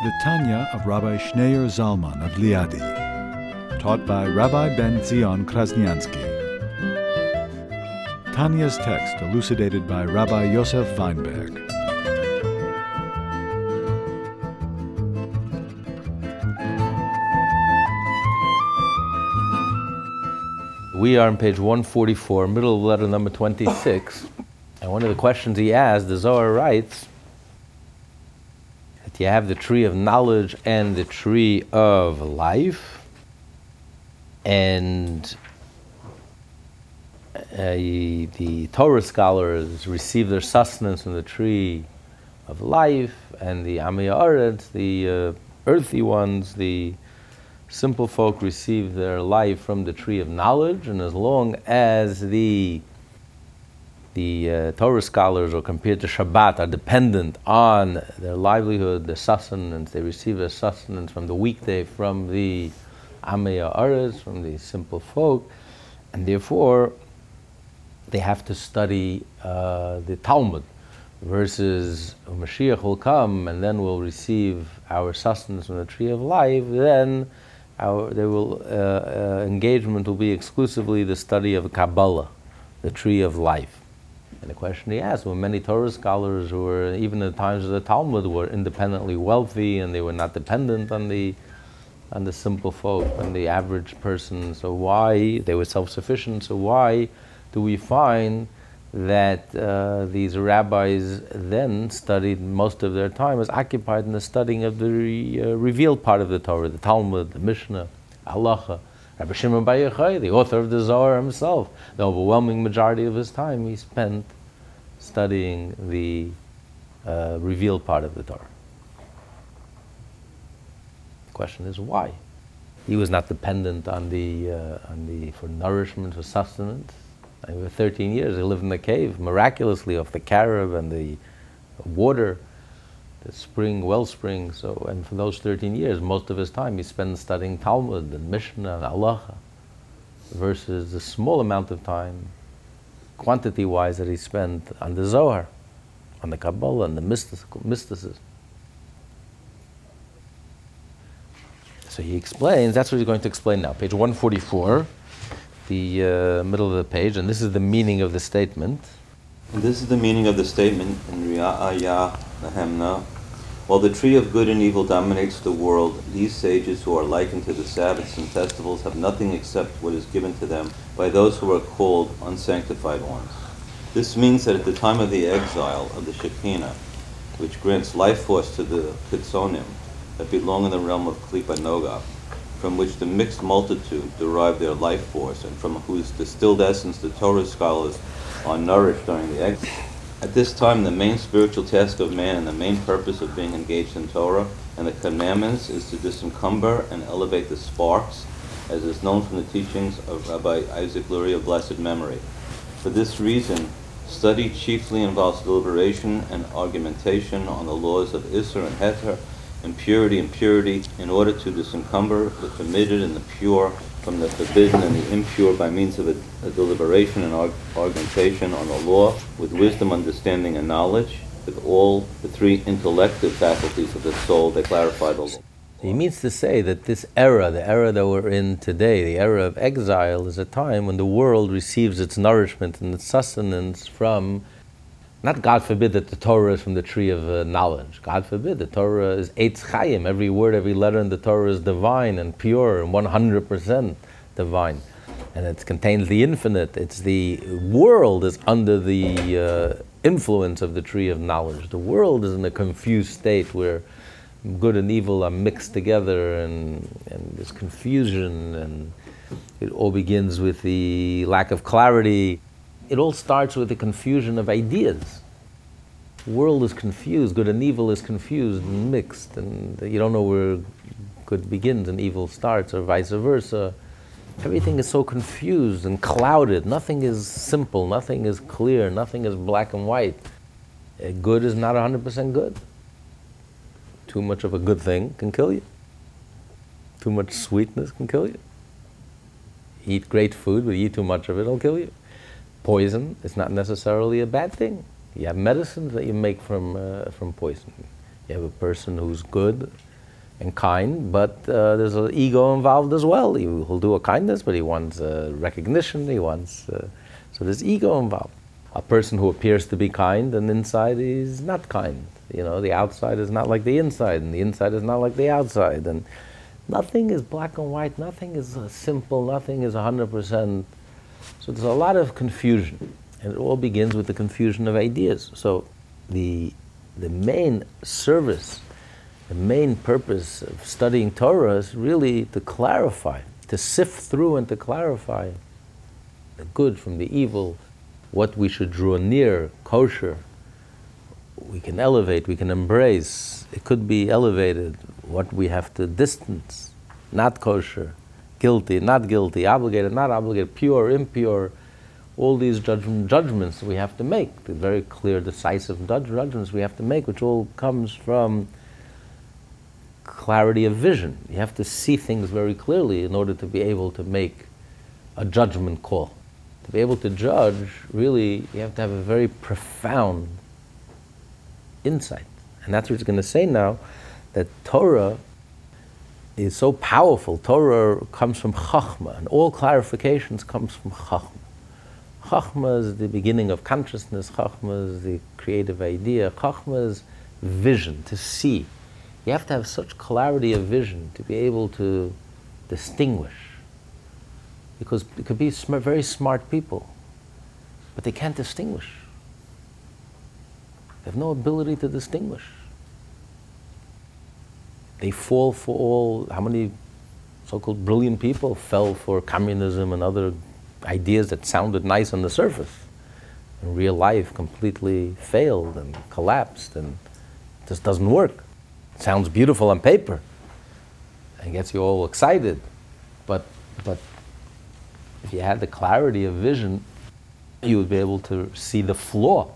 The Tanya of Rabbi Schneur Zalman of Liadi, taught by Rabbi Ben Zion Krasniansky. Tanya's text elucidated by Rabbi Yosef Weinberg. We are on page 144, middle of letter number 26. And one of the questions he asked, the Zohar writes you have the tree of knowledge and the tree of life. And uh, the Torah scholars receive their sustenance from the tree of life, and the Amiyah the uh, earthy ones, the simple folk receive their life from the tree of knowledge, and as long as the the uh, Torah scholars, or compared to Shabbat, are dependent on their livelihood, their sustenance, they receive their sustenance from the weekday from the Amaya Aretz, from the simple folk, and therefore they have to study uh, the Talmud versus Mashiach will come and then we'll receive our sustenance from the tree of life, then our, they will, uh, uh, engagement will be exclusively the study of Kabbalah, the tree of life. And the question he asked, were many Torah scholars who were, even in the times of the Talmud, were independently wealthy and they were not dependent on the, on the simple folk, on the average person. So why, they were self-sufficient, so why do we find that uh, these rabbis then studied most of their time was occupied in the studying of the re, uh, revealed part of the Torah, the Talmud, the Mishnah, Halacha. Rabbi Shimon Bar Yochai, the author of the Zohar himself, the overwhelming majority of his time he spent studying the uh, revealed part of the Torah. The question is why? He was not dependent on the, uh, on the for nourishment, for sustenance. For 13 years, he lived in the cave, miraculously off the carob and the water, the spring, wellspring. So, and for those 13 years, most of his time he spent studying Talmud and Mishnah and Halacha, versus the small amount of time, quantity-wise, that he spent on the Zohar, on the Kabbalah and the mysticism. So he explains, that's what he's going to explain now. Page 144 the uh, middle of the page, and this is the meaning of the statement. And this is the meaning of the statement in Ra'aya Mehemna. While the tree of good and evil dominates the world, these sages who are likened to the Sabbaths and festivals have nothing except what is given to them by those who are called unsanctified ones. This means that at the time of the exile of the Shekinah, which grants life force to the Chitzonim that belong in the realm of Klipa Noga, from which the mixed multitude derive their life force and from whose distilled essence the Torah scholars are nourished during the exile. At this time, the main spiritual task of man and the main purpose of being engaged in Torah and the commandments is to disencumber and elevate the sparks, as is known from the teachings of Rabbi Isaac Luria of blessed memory. For this reason, study chiefly involves deliberation and argumentation on the laws of Issur and Heter, impurity and purity in order to disencumber the committed and the pure from the forbidden and the impure by means of a, a deliberation and argumentation on the law with wisdom, understanding, and knowledge, with all the three intellective faculties of the soul that clarify the law. He means to say that this era, the era that we're in today, the era of exile, is a time when the world receives its nourishment and its sustenance from not God forbid that the Torah is from the tree of uh, knowledge. God forbid the Torah is Eitz Chaim. Every word, every letter in the Torah is divine and pure and 100% divine. And it contains the infinite. It's the world is under the uh, influence of the tree of knowledge. The world is in a confused state where good and evil are mixed together and, and there's confusion and it all begins with the lack of clarity it all starts with the confusion of ideas. The world is confused, good and evil is confused and mixed, and you don't know where good begins and evil starts, or vice versa. Everything is so confused and clouded. Nothing is simple, nothing is clear, nothing is black and white. Good is not 100% good. Too much of a good thing can kill you. Too much sweetness can kill you. Eat great food, but eat too much of it, it'll kill you. Poison is not necessarily a bad thing. You have medicines that you make from, uh, from poison. You have a person who's good and kind, but uh, there's an ego involved as well. He will do a kindness, but he wants uh, recognition, he wants. Uh, so there's ego involved. A person who appears to be kind and inside is not kind. You know, the outside is not like the inside, and the inside is not like the outside. And nothing is black and white, nothing is uh, simple, nothing is 100%. So there's a lot of confusion. And it all begins with the confusion of ideas. So the, the main service, the main purpose of studying Torah is really to clarify, to sift through and to clarify the good from the evil, what we should draw near, kosher. We can elevate, we can embrace. It could be elevated, what we have to distance, not kosher, guilty, not guilty, obligated, not obligated, pure, impure all these judgment, judgments we have to make, the very clear, decisive judgments we have to make, which all comes from clarity of vision. You have to see things very clearly in order to be able to make a judgment call. To be able to judge, really, you have to have a very profound insight. And that's what it's going to say now that Torah is so powerful. Torah comes from Chachma, and all clarifications comes from Chachma. Chachma is the beginning of consciousness. Chachma is the creative idea. Chachma is vision, to see. You have to have such clarity of vision to be able to distinguish. Because it could be very smart people, but they can't distinguish. They have no ability to distinguish. They fall for all, how many so called brilliant people fell for communism and other ideas that sounded nice on the surface. In real life, completely failed and collapsed and just doesn't work. It sounds beautiful on paper and gets you all excited, but, but if you had the clarity of vision, you would be able to see the flaw.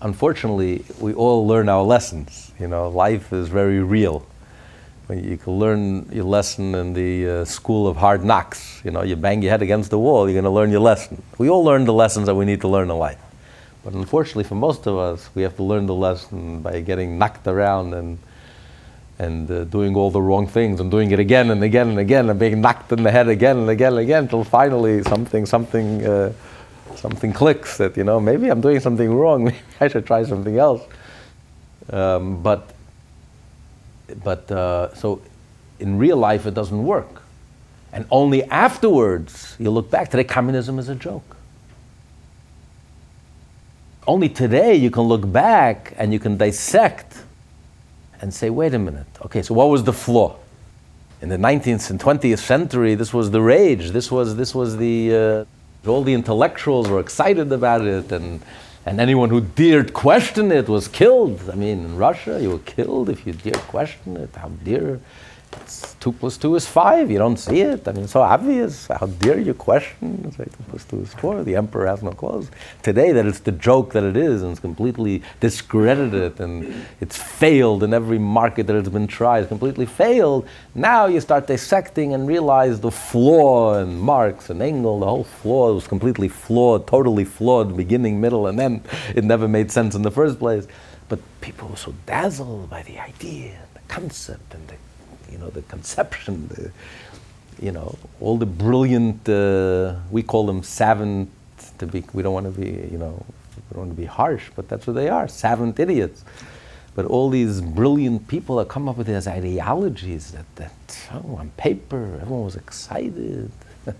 Unfortunately, we all learn our lessons. You know, life is very real you can learn your lesson in the uh, school of hard knocks. You know, you bang your head against the wall, you're going to learn your lesson. We all learn the lessons that we need to learn in life. But unfortunately, for most of us, we have to learn the lesson by getting knocked around and, and uh, doing all the wrong things and doing it again and again and again and being knocked in the head again and again and again until finally something, something, uh, something clicks that, you know, maybe I'm doing something wrong, maybe I should try something else. Um, but but uh, so in real life it doesn't work. And only afterwards you look back. Today, communism is a joke. Only today you can look back and you can dissect and say, wait a minute, okay, so what was the flaw? In the 19th and 20th century, this was the rage. This was, this was the, uh, all the intellectuals were excited about it and and anyone who dared question it was killed. I mean, in Russia, you were killed if you dared question it. How dare it's two plus two is five. You don't see it. I mean, so obvious. How dare you question? It's like two plus two is four. The emperor has no clothes. Today, that it's the joke that it is, and it's completely discredited, and it's failed in every market that it's been tried. It's completely failed. Now you start dissecting and realize the flaw in Marx and Engels. The whole flaw was completely flawed, totally flawed, beginning, middle, and then it never made sense in the first place. But people were so dazzled by the idea, and the concept, and the you know, the conception, the, you know, all the brilliant, uh, we call them savant, to be, we don't want to be, you know, we don't want to be harsh, but that's what they are, savant idiots. But all these brilliant people that come up with these ideologies that, that oh, on paper, everyone was excited.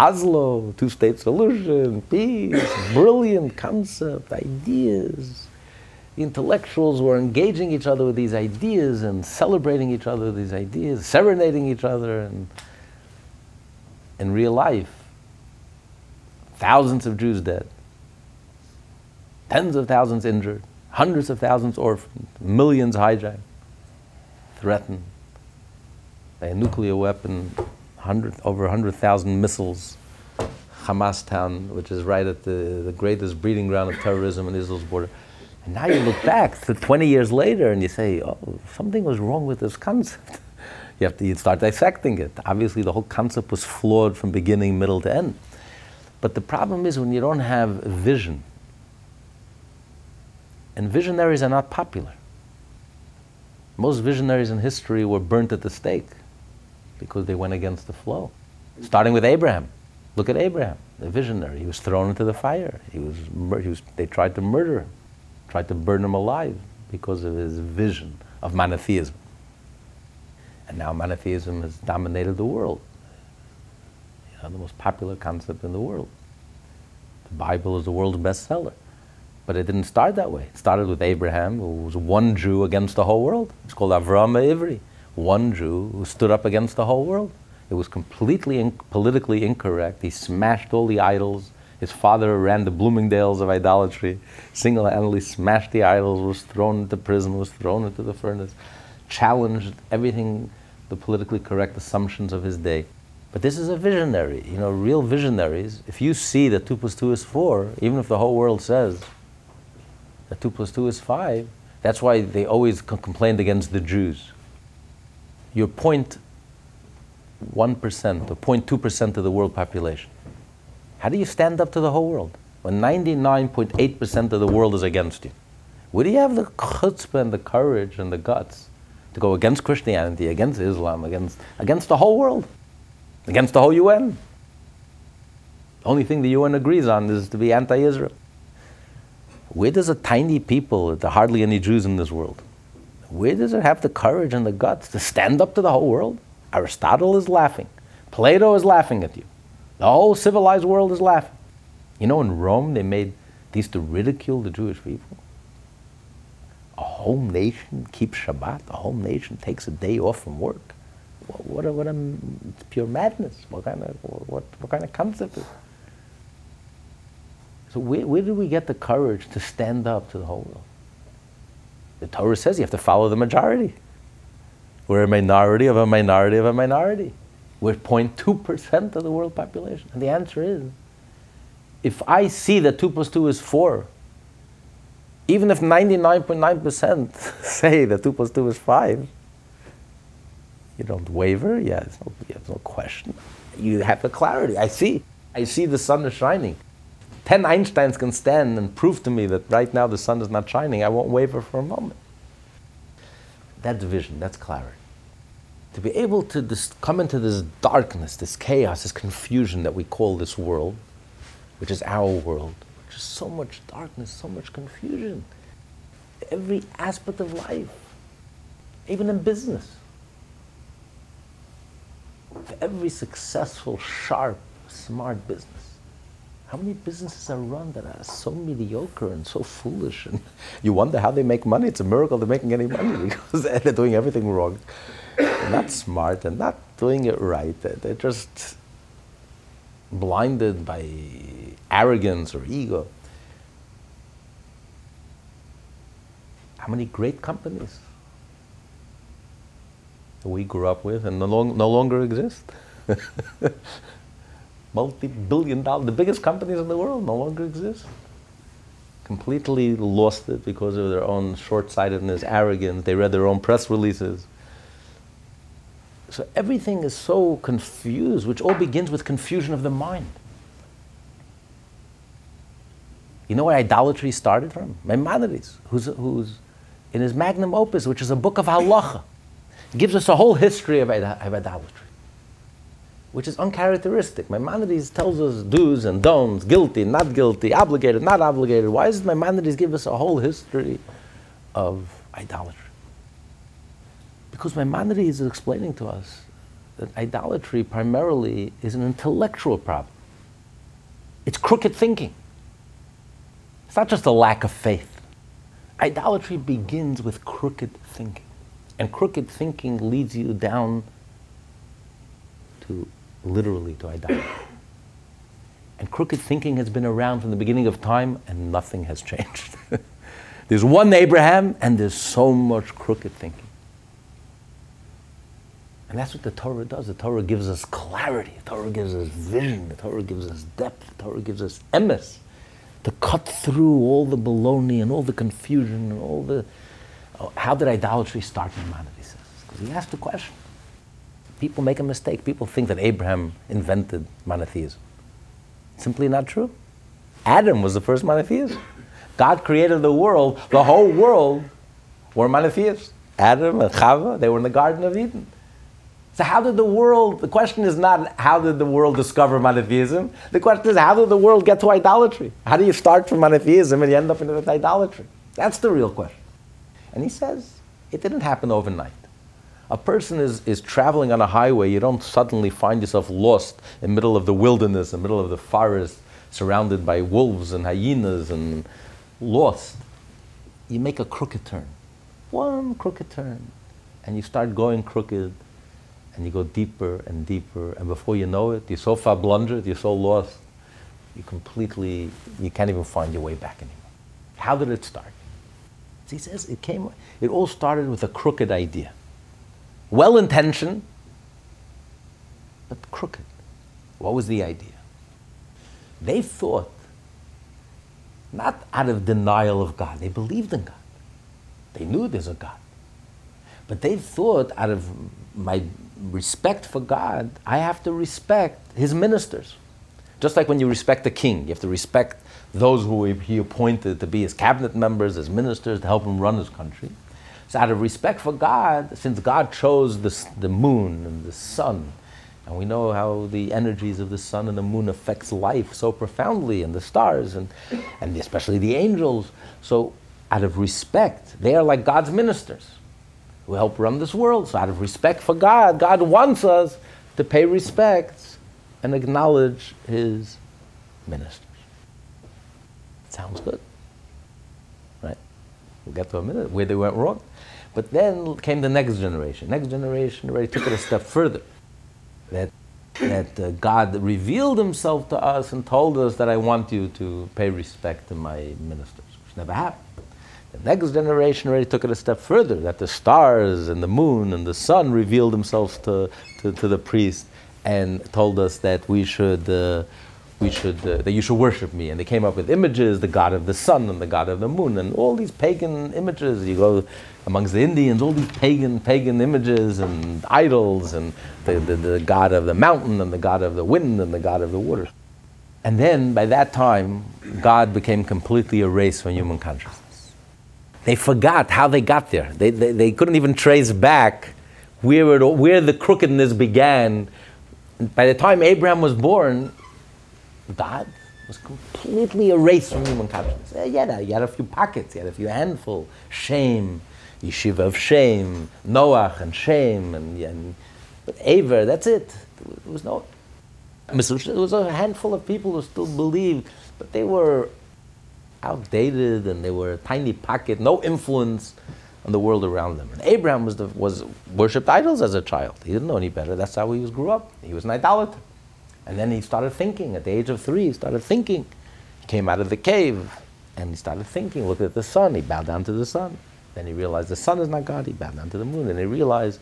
Oslo, two state solution, peace, brilliant concept, ideas the intellectuals were engaging each other with these ideas and celebrating each other with these ideas, serenading each other. And in real life, thousands of Jews dead, tens of thousands injured, hundreds of thousands orphaned, millions hijacked, threatened. By a nuclear weapon, 100, over 100,000 missiles. Hamastan, which is right at the, the greatest breeding ground of terrorism in Israel's border. Now you look back to 20 years later and you say, oh, something was wrong with this concept. you have to you start dissecting it. Obviously, the whole concept was flawed from beginning, middle to end. But the problem is when you don't have vision, and visionaries are not popular. Most visionaries in history were burnt at the stake because they went against the flow. Starting with Abraham. Look at Abraham, the visionary. He was thrown into the fire. He was, he was, they tried to murder him, tried to burn him alive because of his vision of monotheism. And now monotheism has dominated the world. You know, the most popular concept in the world. The Bible is the world's bestseller. But it didn't start that way. It started with Abraham, who was one Jew against the whole world. It's called Avraham Ivri, one Jew who stood up against the whole world. It was completely in- politically incorrect. He smashed all the idols. His father ran the Bloomingdales of idolatry, single handedly smashed the idols, was thrown into prison, was thrown into the furnace, challenged everything, the politically correct assumptions of his day. But this is a visionary. You know, real visionaries, if you see that 2 plus 2 is 4, even if the whole world says that 2 plus 2 is 5, that's why they always complained against the Jews. You're 0.1% or 0.2% of the world population. How do you stand up to the whole world when 99.8% of the world is against you? Do you have the chutzpah and the courage and the guts to go against Christianity, against Islam, against, against the whole world, against the whole UN? The only thing the UN agrees on is to be anti Israel. Where does a tiny people, there are hardly any Jews in this world, where does it have the courage and the guts to stand up to the whole world? Aristotle is laughing. Plato is laughing at you. The whole civilized world is laughing. You know, in Rome, they made, they used to ridicule the Jewish people. A whole nation keeps Shabbat. A whole nation takes a day off from work. What, what, a, what a, it's pure madness. What kind of, what, what kind of concept is So where, where did we get the courage to stand up to the whole world? The Torah says you have to follow the majority. We're a minority of a minority of a minority. We're 0.2% of the world population. And the answer is if I see that 2 plus 2 is 4, even if 99.9% say that 2 plus 2 is 5, you don't waver, yeah, there's no, there's no question. You have the clarity. I see. I see the sun is shining. 10 Einsteins can stand and prove to me that right now the sun is not shining. I won't waver for a moment. That's vision, that's clarity. To be able to dis- come into this darkness, this chaos, this confusion that we call this world, which is our world, which is so much darkness, so much confusion. Every aspect of life, even in business. Every successful, sharp, smart business, how many businesses are run that are so mediocre and so foolish? And you wonder how they make money. It's a miracle they're making any money because they're doing everything wrong. Not smart. They're not doing it right. They're, just blinded by arrogance or ego. How many great companies we grew up with and no, long, no longer exist? multi-billion dollar, the biggest companies in the world no longer exist. Completely lost it because of their own short-sightedness, arrogance. They read their own press releases. So everything is so confused, which all begins with confusion of the mind. You know where idolatry started from? Maimonides, who's, who's in his magnum opus, which is a book of halacha, gives us a whole history of, of idolatry which is uncharacteristic. Maimonides tells us do's and don'ts, guilty, not guilty, obligated, not obligated. Why does Maimonides give us a whole history of idolatry? Because Maimonides is explaining to us that idolatry primarily is an intellectual problem. It's crooked thinking. It's not just a lack of faith. Idolatry begins with crooked thinking. And crooked thinking leads you down to literally to idolatry. And crooked thinking has been around from the beginning of time and nothing has changed. there's one Abraham and there's so much crooked thinking. And that's what the Torah does. The Torah gives us clarity. The Torah gives us vision. The Torah gives us depth. The Torah gives us emes to cut through all the baloney and all the confusion and all the. Oh, how did idolatry start in Maimonides? Because he asked the question. People make a mistake. People think that Abraham invented monotheism. Simply not true. Adam was the first monotheist. God created the world. The whole world were monotheists. Adam and Chava, they were in the Garden of Eden. So how did the world, the question is not how did the world discover monotheism? The question is how did the world get to idolatry? How do you start from monotheism and you end up in idolatry? That's the real question. And he says, it didn't happen overnight. A person is, is traveling on a highway, you don't suddenly find yourself lost in the middle of the wilderness, in the middle of the forest, surrounded by wolves and hyenas and lost. You make a crooked turn. One crooked turn. And you start going crooked and you go deeper and deeper, and before you know it, you're so far blundered, you're so lost, you completely, you can't even find your way back anymore. How did it start? He says it came, it all started with a crooked idea. Well intentioned, but crooked. What was the idea? They thought, not out of denial of God, they believed in God. They knew there's a God. But they thought, out of my respect for God, I have to respect his ministers. Just like when you respect the king, you have to respect those who he appointed to be his cabinet members, his ministers, to help him run his country. So, out of respect for God, since God chose the, the moon and the sun, and we know how the energies of the sun and the moon affects life so profoundly, and the stars, and, and especially the angels. So, out of respect, they are like God's ministers who help run this world. So, out of respect for God, God wants us to pay respects and acknowledge His ministers. Sounds good, right? We'll get to a minute where they went wrong. But then came the next generation. Next generation already took it a step further. That, that uh, God revealed Himself to us and told us that I want you to pay respect to my ministers, which never happened. The next generation already took it a step further, that the stars and the moon and the sun revealed themselves to, to, to the priest and told us that we should, uh, we should uh, that you should worship me. And they came up with images, the god of the sun and the god of the moon, and all these pagan images. You go amongst the Indians, all these pagan, pagan images and idols, and the, the, the god of the mountain and the god of the wind and the god of the water. And then by that time, God became completely erased from human consciousness. They forgot how they got there. They, they, they couldn't even trace back where, it, where the crookedness began. By the time Abraham was born, God was completely erased from human consciousness. Uh, yeah, he had a few pockets, he had a few handful. Shem, yeshiva of Shem, Noach and Shem, and, and but Ever, that's it. There was no. It was a handful of people who still believed, but they were outdated and they were a tiny pocket, no influence on the world around them. And Abraham was, the, was worshipped idols as a child. He didn't know any better. That's how he was, grew up. He was an idolater. And then he started thinking. At the age of three, he started thinking. He came out of the cave and he started thinking, looked at the sun. He bowed down to the sun. Then he realized the sun is not God. He bowed down to the moon. And he realized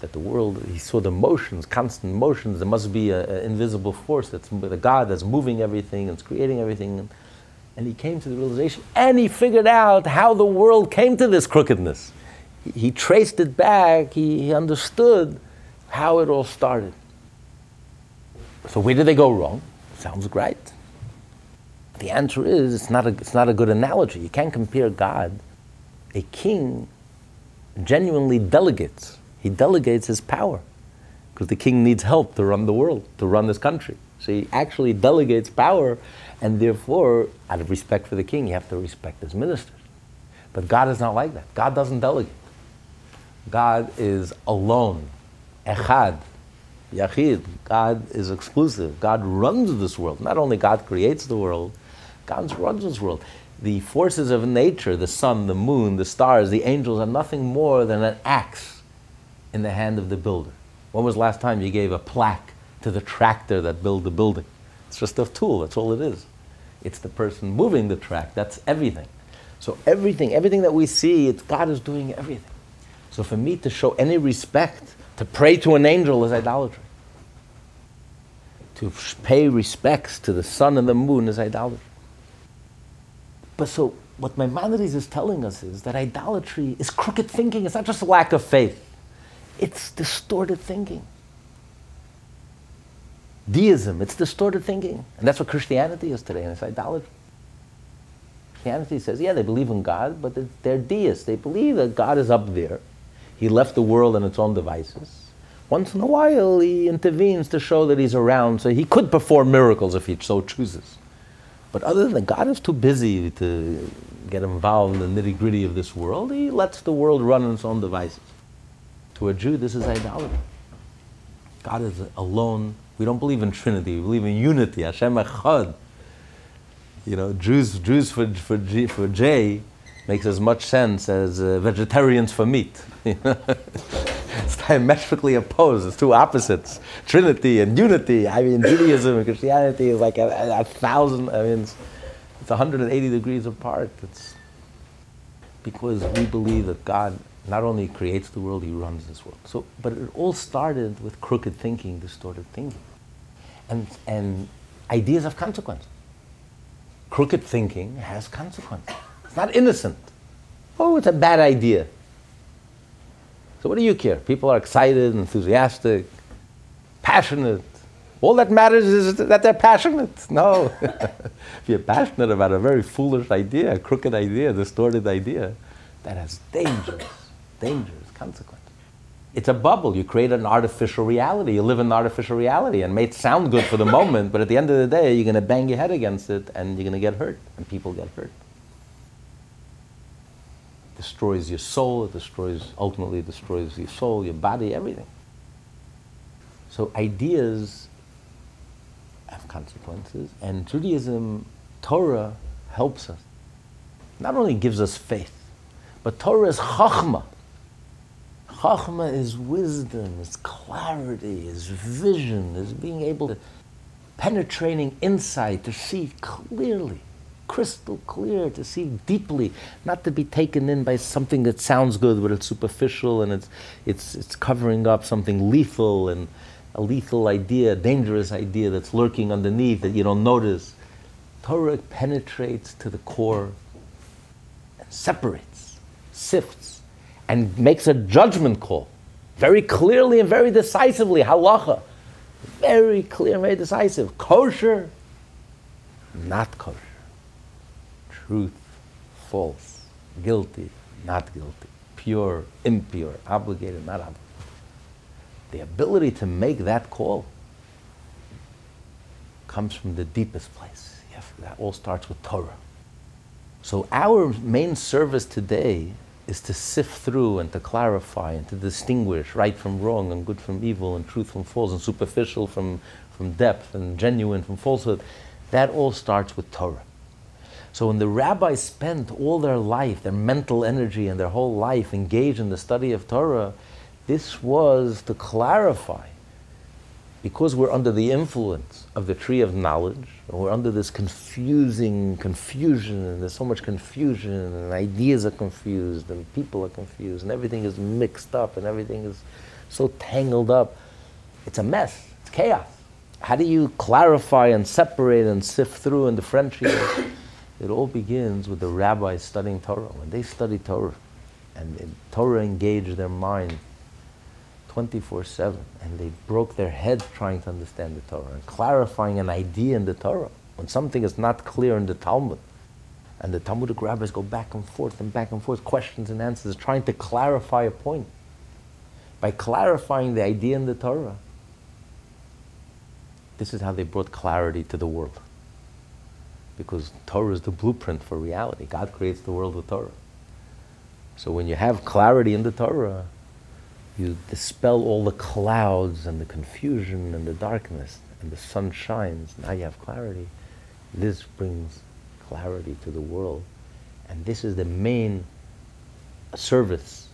that the world, he saw the motions, constant motions. There must be an invisible force that's the God that's moving everything and creating everything. And he came to the realization and he figured out how the world came to this crookedness. He, he traced it back, he, he understood how it all started. So, where did they go wrong? Sounds great. The answer is it's not, a, it's not a good analogy. You can't compare God. A king genuinely delegates, he delegates his power because the king needs help to run the world, to run this country. So he actually delegates power and therefore, out of respect for the king, you have to respect his ministers. But God is not like that. God doesn't delegate. God is alone. Echad. Yachid. God is exclusive. God runs this world. Not only God creates the world, God runs this world. The forces of nature, the sun, the moon, the stars, the angels, are nothing more than an axe in the hand of the builder. When was the last time you gave a plaque to the tractor that built the building? It's just a tool, that's all it is. It's the person moving the track, that's everything. So everything, everything that we see, it's God is doing everything. So for me to show any respect To pray to an angel is idolatry. To pay respects to the sun and the moon is idolatry. But so, what Maimonides is telling us is that idolatry is crooked thinking. It's not just a lack of faith, it's distorted thinking. Deism, it's distorted thinking. And that's what Christianity is today, and it's idolatry. Christianity says, yeah, they believe in God, but they're deists. They believe that God is up there. He left the world on its own devices. Once in a while, he intervenes to show that he's around, so he could perform miracles if he so chooses. But other than that, God is too busy to get involved in the nitty gritty of this world. He lets the world run on its own devices. To a Jew, this is idolatry. God is alone. We don't believe in Trinity. We believe in unity. Hashem Echad. You know, Jews, Jews for, for, G, for J makes as much sense as uh, vegetarians for meat. it's diametrically opposed. It's two opposites: Trinity and unity. I mean, Judaism and Christianity is like a, a, a thousand. I mean, it's, it's 180 degrees apart. It's because we believe that God not only creates the world, He runs this world. So, but it all started with crooked thinking, distorted thinking, and and ideas of consequence. Crooked thinking has consequences. It's not innocent. Oh, it's a bad idea. So what do you care? People are excited, enthusiastic, passionate. All that matters is that they're passionate. No. if you're passionate about a very foolish idea, a crooked idea, distorted idea, that has dangerous, dangerous consequences. It's a bubble. You create an artificial reality. You live in an artificial reality and it may sound good for the moment, but at the end of the day, you're going to bang your head against it and you're going to get hurt, and people get hurt destroys your soul, it destroys, ultimately destroys your soul, your body, everything. So ideas have consequences, and Judaism, Torah, helps us. Not only gives us faith, but Torah is chachma. Chachma is wisdom, is clarity, is vision, is being able to penetrating insight to see clearly crystal clear, to see deeply, not to be taken in by something that sounds good but it's superficial and it's, it's, it's covering up something lethal and a lethal idea, a dangerous idea that's lurking underneath that you don't notice. Torah penetrates to the core and separates, sifts, and makes a judgment call very clearly and very decisively. Halacha. Very clear and very decisive. Kosher, not kosher truth, false, guilty, not guilty, pure, impure, obligated, not obligated. The ability to make that call comes from the deepest place. Yes, that all starts with Torah. So our main service today is to sift through and to clarify and to distinguish right from wrong and good from evil and truth from false and superficial from, from depth and genuine from falsehood. That all starts with Torah. So when the rabbis spent all their life, their mental energy, and their whole life engaged in the study of Torah, this was to clarify. Because we're under the influence of the tree of knowledge, we're under this confusing confusion, and there's so much confusion, and ideas are confused, and people are confused, and everything is mixed up, and everything is so tangled up. It's a mess, it's chaos. How do you clarify and separate and sift through and differentiate? It all begins with the rabbis studying Torah. When they study Torah, and Torah engaged their mind 24 7, and they broke their heads trying to understand the Torah and clarifying an idea in the Torah. When something is not clear in the Talmud, and the Talmudic rabbis go back and forth and back and forth, questions and answers, trying to clarify a point. By clarifying the idea in the Torah, this is how they brought clarity to the world because Torah is the blueprint for reality. God creates the world with Torah. So when you have clarity in the Torah, you dispel all the clouds and the confusion and the darkness, and the sun shines. Now you have clarity. This brings clarity to the world. And this is the main service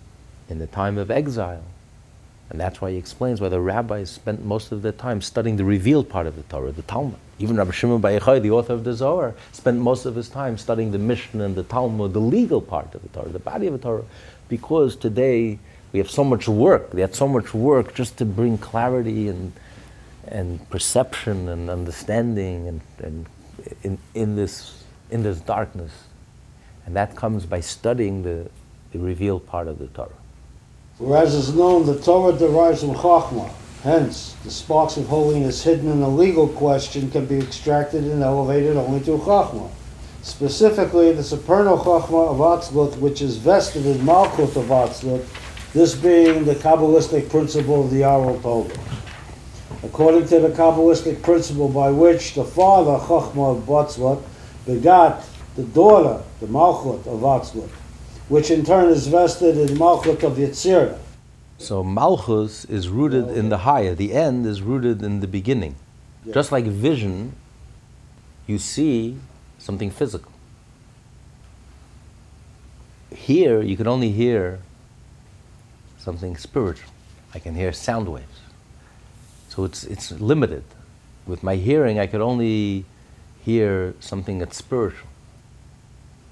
in the time of exile. And that's why he explains why the rabbis spent most of their time studying the revealed part of the Torah, the Talmud. Even Rabbi Shimon Bar Yochai, the author of the Zohar, spent most of his time studying the Mishnah and the Talmud, the legal part of the Torah, the body of the Torah, because today we have so much work. They had so much work just to bring clarity and, and perception and understanding and, and in, in, this, in this darkness. And that comes by studying the, the revealed part of the Torah. Whereas it's known the Torah derives from Chachma. Hence, the sparks of holiness hidden in a legal question can be extracted and elevated only through Chachma. Specifically, the supernal Chachma of Atzilut, which is vested in Malchut of Atzilut, this being the Kabbalistic principle of the Aral Torah. According to the Kabbalistic principle by which the father, Chachma of Atzilut, begot the daughter, the Malchut of Atzilut, which in turn is vested in Malchut of Yetzirah. So Malchus is rooted in the higher. The end is rooted in the beginning. Yeah. Just like vision, you see something physical. Here, you can only hear something spiritual. I can hear sound waves. So it's, it's limited. With my hearing, I could only hear something that's spiritual.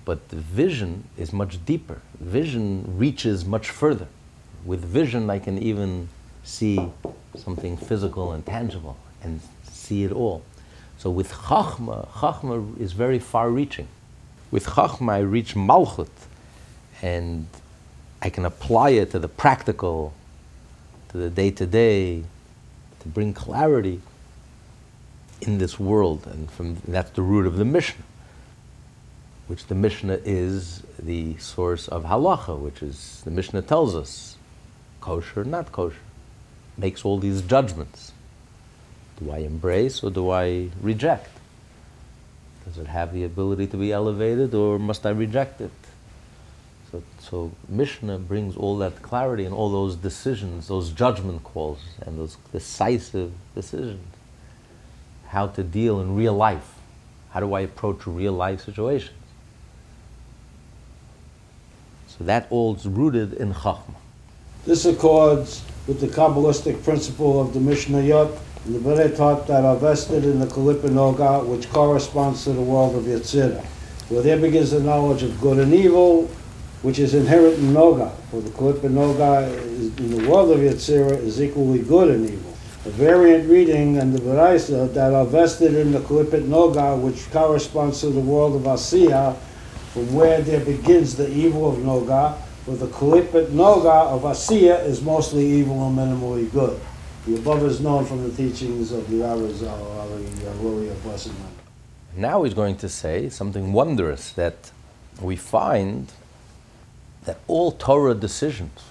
But the vision is much deeper. Vision reaches much further. With vision, I can even see something physical and tangible and see it all. So with Chachma, Chachma is very far reaching. With Chachma, I reach Malchut and I can apply it to the practical, to the day to day, to bring clarity in this world. And from, that's the root of the Mishnah, which the Mishnah is the source of halacha, which is the Mishnah tells us kosher, not kosher, makes all these judgments. Do I embrace or do I reject? Does it have the ability to be elevated or must I reject it? So, so Mishnah brings all that clarity and all those decisions, those judgment calls, and those decisive decisions. How to deal in real life. How do I approach real life situations? So that all is rooted in Chachma. This accords with the Kabbalistic principle of the Mishnayot and the taught that are vested in the Kalippa which corresponds to the world of Yetzirah, where there begins the knowledge of good and evil, which is inherent in Noga. For the Kalippa Noga is, in the world of Yetzirah is equally good and evil. A variant reading and the Varaisa that are vested in the Kalipit Noga, which corresponds to the world of Asiya, from where there begins the evil of Noga, for the Kalipit Noga of Asiya is mostly evil and minimally good. The above is known from the teachings of the Arizal, uh, Ari uh, Ruri of Blessed. Now he's going to say something wondrous that we find that all Torah decisions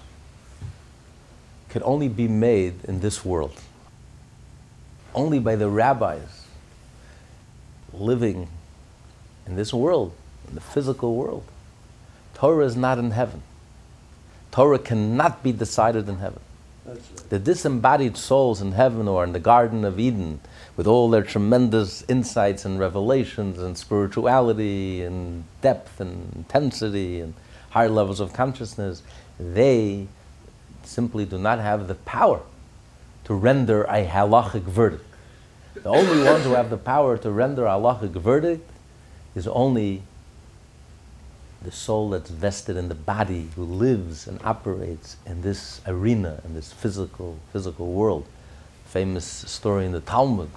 could only be made in this world. Only by the rabbis living in this world, in the physical world. Torah is not in heaven. Torah cannot be decided in heaven. Right. The disembodied souls in heaven or in the Garden of Eden, with all their tremendous insights and revelations and spirituality and depth and intensity and higher levels of consciousness, they simply do not have the power to render a halachic verdict. The only ones who have the power to render a halachic verdict is only the soul that's vested in the body who lives and operates in this arena, in this physical, physical world. Famous story in the Talmud,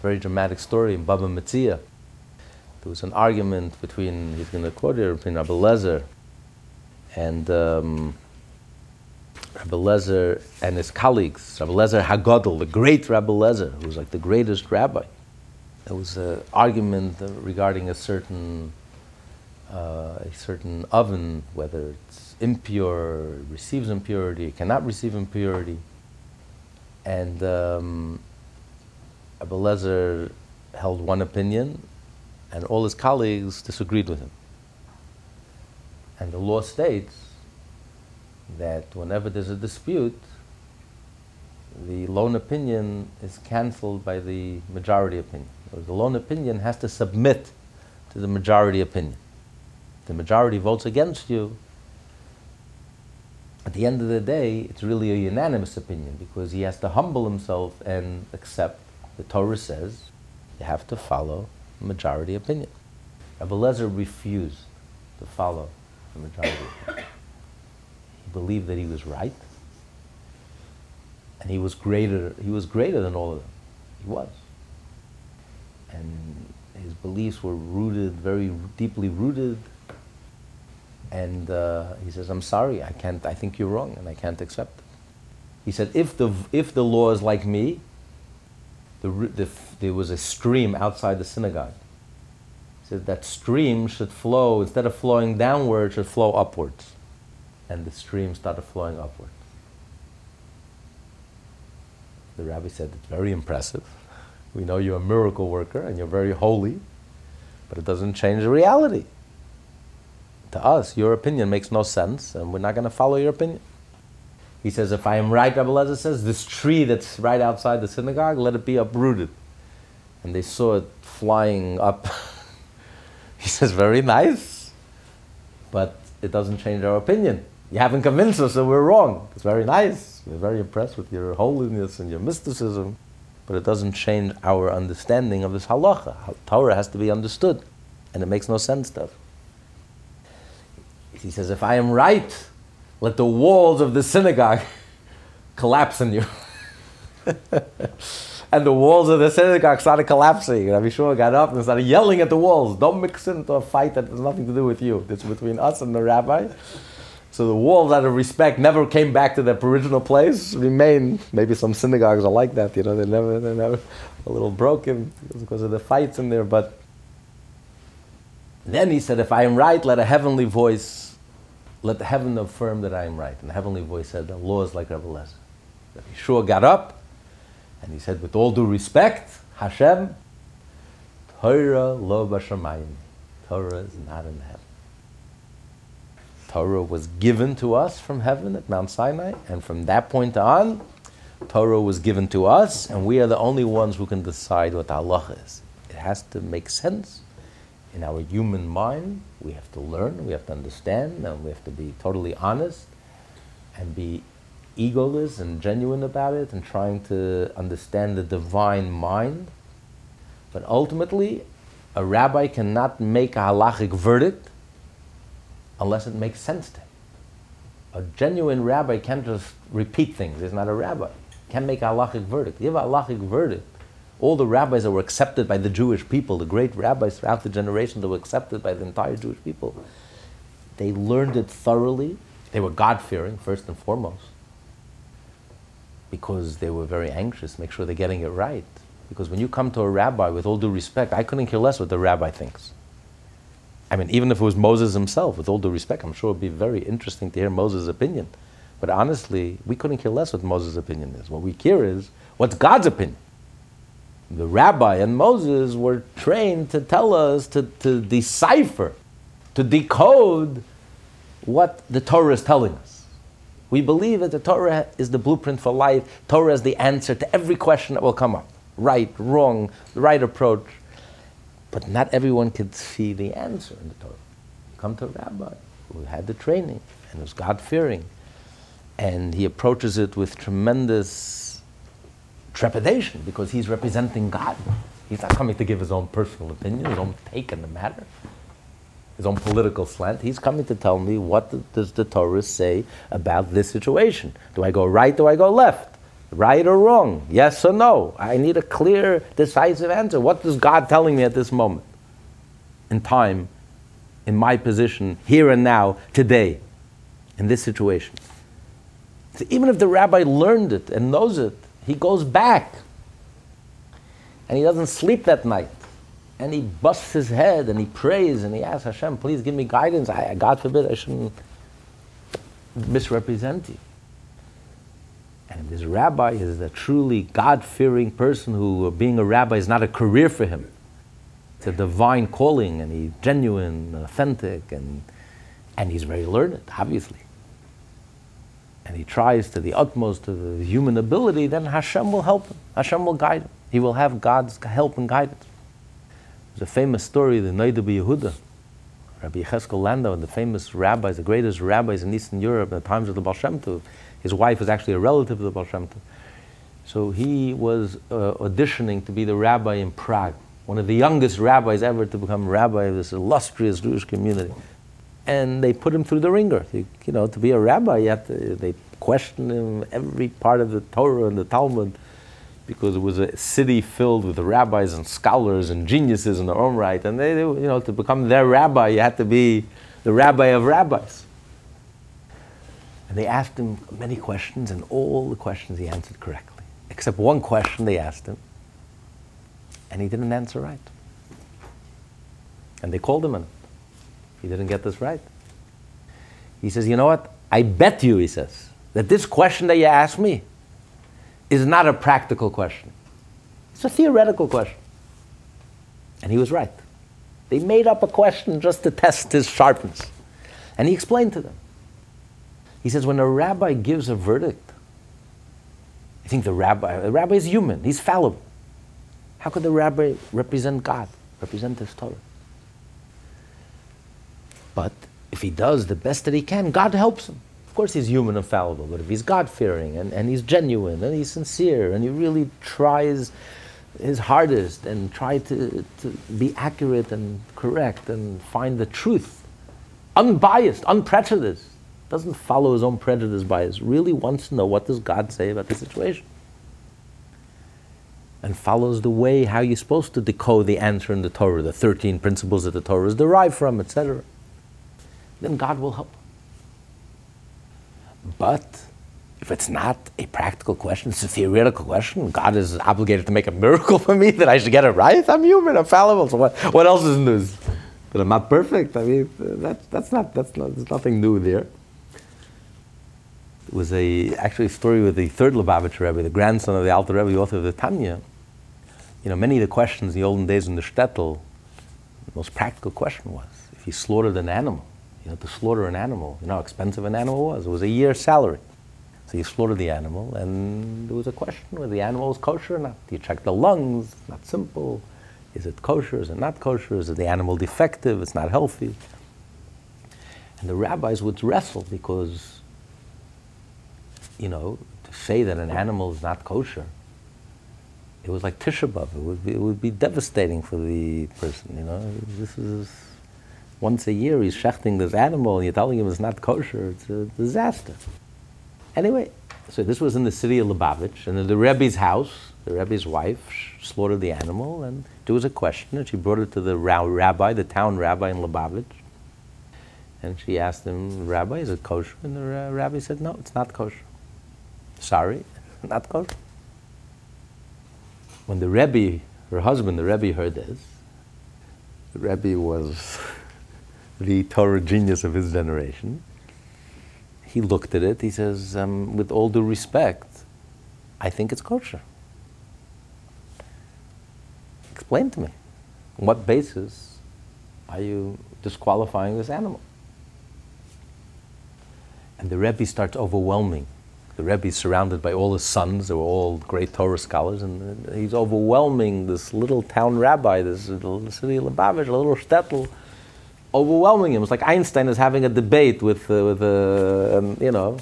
very dramatic story in Baba Metzia. There was an argument between, he's going to quote here, between Rabbi Lezer and um, Rabbi Lezer and his colleagues, Rabbi Lezer Hagadol, the great Rabbi Lezer, who was like the greatest rabbi. There was an argument regarding a certain uh, a certain oven, whether it's impure, receives impurity, cannot receive impurity. And um, Abel Lezer held one opinion, and all his colleagues disagreed with him. And the law states that whenever there's a dispute, the lone opinion is cancelled by the majority opinion. The lone opinion has to submit to the majority opinion the majority votes against you, at the end of the day, it's really a unanimous opinion because he has to humble himself and accept the Torah says you have to follow majority opinion. Abelezer refused to follow the majority opinion. He believed that he was right, And he was greater, he was greater than all of them. He was. And his beliefs were rooted, very deeply rooted. And uh, he says, I'm sorry, I can't, I think you're wrong and I can't accept it. He said, if the, if the law is like me, the, the, there was a stream outside the synagogue. Said that stream should flow, instead of flowing downward, should flow upwards. And the stream started flowing upwards. The rabbi said, It's very impressive. We know you're a miracle worker and you're very holy, but it doesn't change the reality. To us, your opinion makes no sense, and we're not going to follow your opinion. He says, If I am right, Rabbi Lezer says, this tree that's right outside the synagogue, let it be uprooted. And they saw it flying up. he says, Very nice, but it doesn't change our opinion. You haven't convinced us that we're wrong. It's very nice. We're very impressed with your holiness and your mysticism, but it doesn't change our understanding of this halacha. Torah has to be understood, and it makes no sense to us. He says, If I am right, let the walls of the synagogue collapse on you. and the walls of the synagogue started collapsing. Rabbi Yehoshua got up and started yelling at the walls. Don't mix into a fight that has nothing to do with you. It's between us and the rabbi. So the walls, out of respect, never came back to their original place. Remain. Maybe some synagogues are like that. You know, they're never, they're never a little broken because of the fights in there. But then he said, "If I am right, let a heavenly voice let the heaven affirm that I am right. And the heavenly voice said, the law is like Rebbe Lezer. Rabbi Yehoshua got up and he said, with all due respect, Hashem, Torah lo b'shamayim. Torah is not in heaven. Torah was given to us from heaven at Mount Sinai, and from that point on, Torah was given to us, and we are the only ones who can decide what halacha is. It has to make sense in our human mind, we have to learn, we have to understand, and we have to be totally honest and be egoless and genuine about it and trying to understand the divine mind. But ultimately, a rabbi cannot make a halachic verdict unless it makes sense to him. A genuine rabbi can't just repeat things. He's not a rabbi. Can't make a halachic verdict. Give a halachic verdict all the rabbis that were accepted by the Jewish people, the great rabbis throughout the generation that were accepted by the entire Jewish people, they learned it thoroughly. They were God fearing, first and foremost, because they were very anxious, make sure they're getting it right. Because when you come to a rabbi, with all due respect, I couldn't care less what the rabbi thinks. I mean, even if it was Moses himself, with all due respect, I'm sure it would be very interesting to hear Moses' opinion. But honestly, we couldn't care less what Moses' opinion is. What we care is what's God's opinion the rabbi and Moses were trained to tell us to, to decipher, to decode what the Torah is telling us. We believe that the Torah is the blueprint for life. Torah is the answer to every question that will come up. Right, wrong, the right approach. But not everyone can see the answer in the Torah. Come to a rabbi who had the training and was God fearing. And he approaches it with tremendous trepidation because he's representing God. He's not coming to give his own personal opinion, his own take on the matter, his own political slant. He's coming to tell me what does the Torah say about this situation. Do I go right? Do I go left? Right or wrong? Yes or no? I need a clear, decisive answer. What is God telling me at this moment in time, in my position, here and now, today, in this situation? So even if the rabbi learned it and knows it, he goes back and he doesn't sleep that night. And he busts his head and he prays and he asks Hashem, please give me guidance. I, God forbid I shouldn't misrepresent you. And this rabbi is a truly God fearing person who uh, being a rabbi is not a career for him. It's a divine calling and he's genuine, authentic, and, and he's very learned, obviously and he tries to the utmost of his human ability, then Hashem will help him. Hashem will guide him. He will have God's help and guidance. There's a famous story, the Noda B'Yehuda, Rabbi Yecheskel Landau, the famous rabbis, the greatest rabbis in Eastern Europe at the times of the Baal Shem Tov. His wife was actually a relative of the Baal Shem Tov. So he was uh, auditioning to be the rabbi in Prague, one of the youngest rabbis ever to become rabbi of this illustrious Jewish community and they put him through the ringer. You, you know, to be a rabbi, you to, they questioned him every part of the Torah and the Talmud because it was a city filled with rabbis and scholars and geniuses in their own right. And they, they, you know, to become their rabbi, you had to be the rabbi of rabbis. And they asked him many questions, and all the questions he answered correctly, except one question they asked him, and he didn't answer right. And they called him on it. He didn't get this right. He says, You know what? I bet you, he says, that this question that you asked me is not a practical question. It's a theoretical question. And he was right. They made up a question just to test his sharpness. And he explained to them. He says, when a rabbi gives a verdict, I think the rabbi, the rabbi is human, he's fallible. How could the rabbi represent God, represent his Torah? But if he does the best that he can, God helps him. Of course, he's human and fallible, but if he's God fearing and, and he's genuine and he's sincere and he really tries his hardest and try to, to be accurate and correct and find the truth, unbiased, unprejudiced, doesn't follow his own prejudice bias, really wants to know what does God say about the situation. And follows the way how you're supposed to decode the answer in the Torah, the 13 principles that the Torah is derived from, etc. Then God will help. But if it's not a practical question, it's a theoretical question, God is obligated to make a miracle for me that I should get it right. I'm human, I'm fallible. So what, what else is news? That I'm not perfect. I mean, that, that's not, that's not, there's nothing new there. It was a, actually a story with the third Lubavitcher Rebbe, the grandson of the Alter Rebbe, the author of the Tanya. You know, many of the questions in the olden days in the shtetl, the most practical question was, if you slaughtered an animal, you know, to slaughter an animal, you know how expensive an animal was. It was a year's salary. So you slaughter the animal, and there was a question whether the animal was kosher or not. You check the lungs, not simple. Is it kosher? Is it not kosher? Is the animal defective? It's not healthy. And the rabbis would wrestle because, you know, to say that an animal is not kosher, it was like Tisha B'Av. It would be, it would be devastating for the person, you know. This is once a year he's shechting this animal and you're telling him it's not kosher, it's a disaster. Anyway, so this was in the city of Lubavitch, and in the Rebbe's house, the Rebbe's wife slaughtered the animal, and there was a question, and she brought it to the rabbi, the town rabbi in Lubavitch. And she asked him, Rabbi, is it kosher? And the rabbi said, No, it's not kosher. Sorry, not kosher. When the Rebbe, her husband, the Rebbe, heard this, the Rebbe was the Torah genius of his generation. He looked at it, he says, um, with all due respect, I think it's kosher. Explain to me. On what basis are you disqualifying this animal? And the Rebbe starts overwhelming. The Rebbe is surrounded by all his sons, they were all great Torah scholars, and he's overwhelming this little town rabbi, this little city of Lubavitch, a little shtetl, overwhelming him. It's like Einstein is having a debate with, uh, with a, um, you know,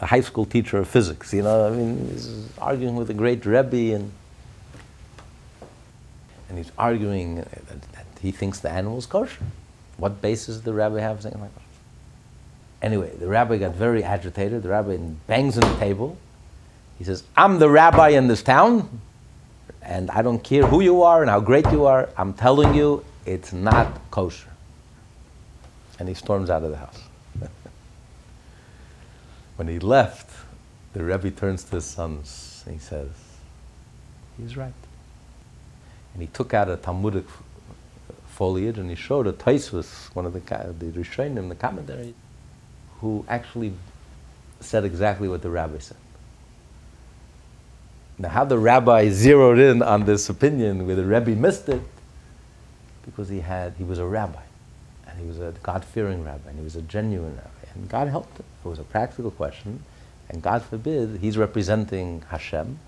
a high school teacher of physics. You know, I mean, he's arguing with a great Rebbe, and and he's arguing that, that he thinks the animal is kosher. What basis does the rabbi have? Anyway, the rabbi got very agitated. The rabbi bangs on the table. He says, "I'm the rabbi in this town." And I don't care who you are and how great you are, I'm telling you, it's not kosher. And he storms out of the house. when he left, the Rebbe turns to his sons and he says, He's right. And he took out a Talmudic foliage and he showed a Tosfos, one of the, the Rishonim, the commentary, who actually said exactly what the rabbi said. Now, how the rabbi zeroed in on this opinion where the Rebbe missed it, because he had he was a rabbi, and he was a God-fearing rabbi, and he was a genuine rabbi, and God helped him. It was a practical question, and God forbid he's representing Hashem,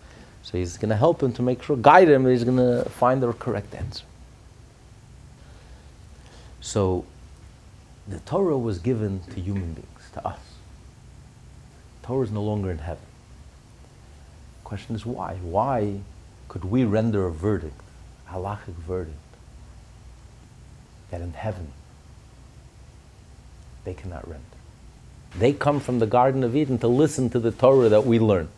so he's going to help him to make sure, guide him, he's going to find the correct answer. So, the Torah was given to human beings, to us. Torah is no longer in heaven. The question is why? Why could we render a verdict, a halachic verdict, that in heaven they cannot render. They come from the Garden of Eden to listen to the Torah that we learn.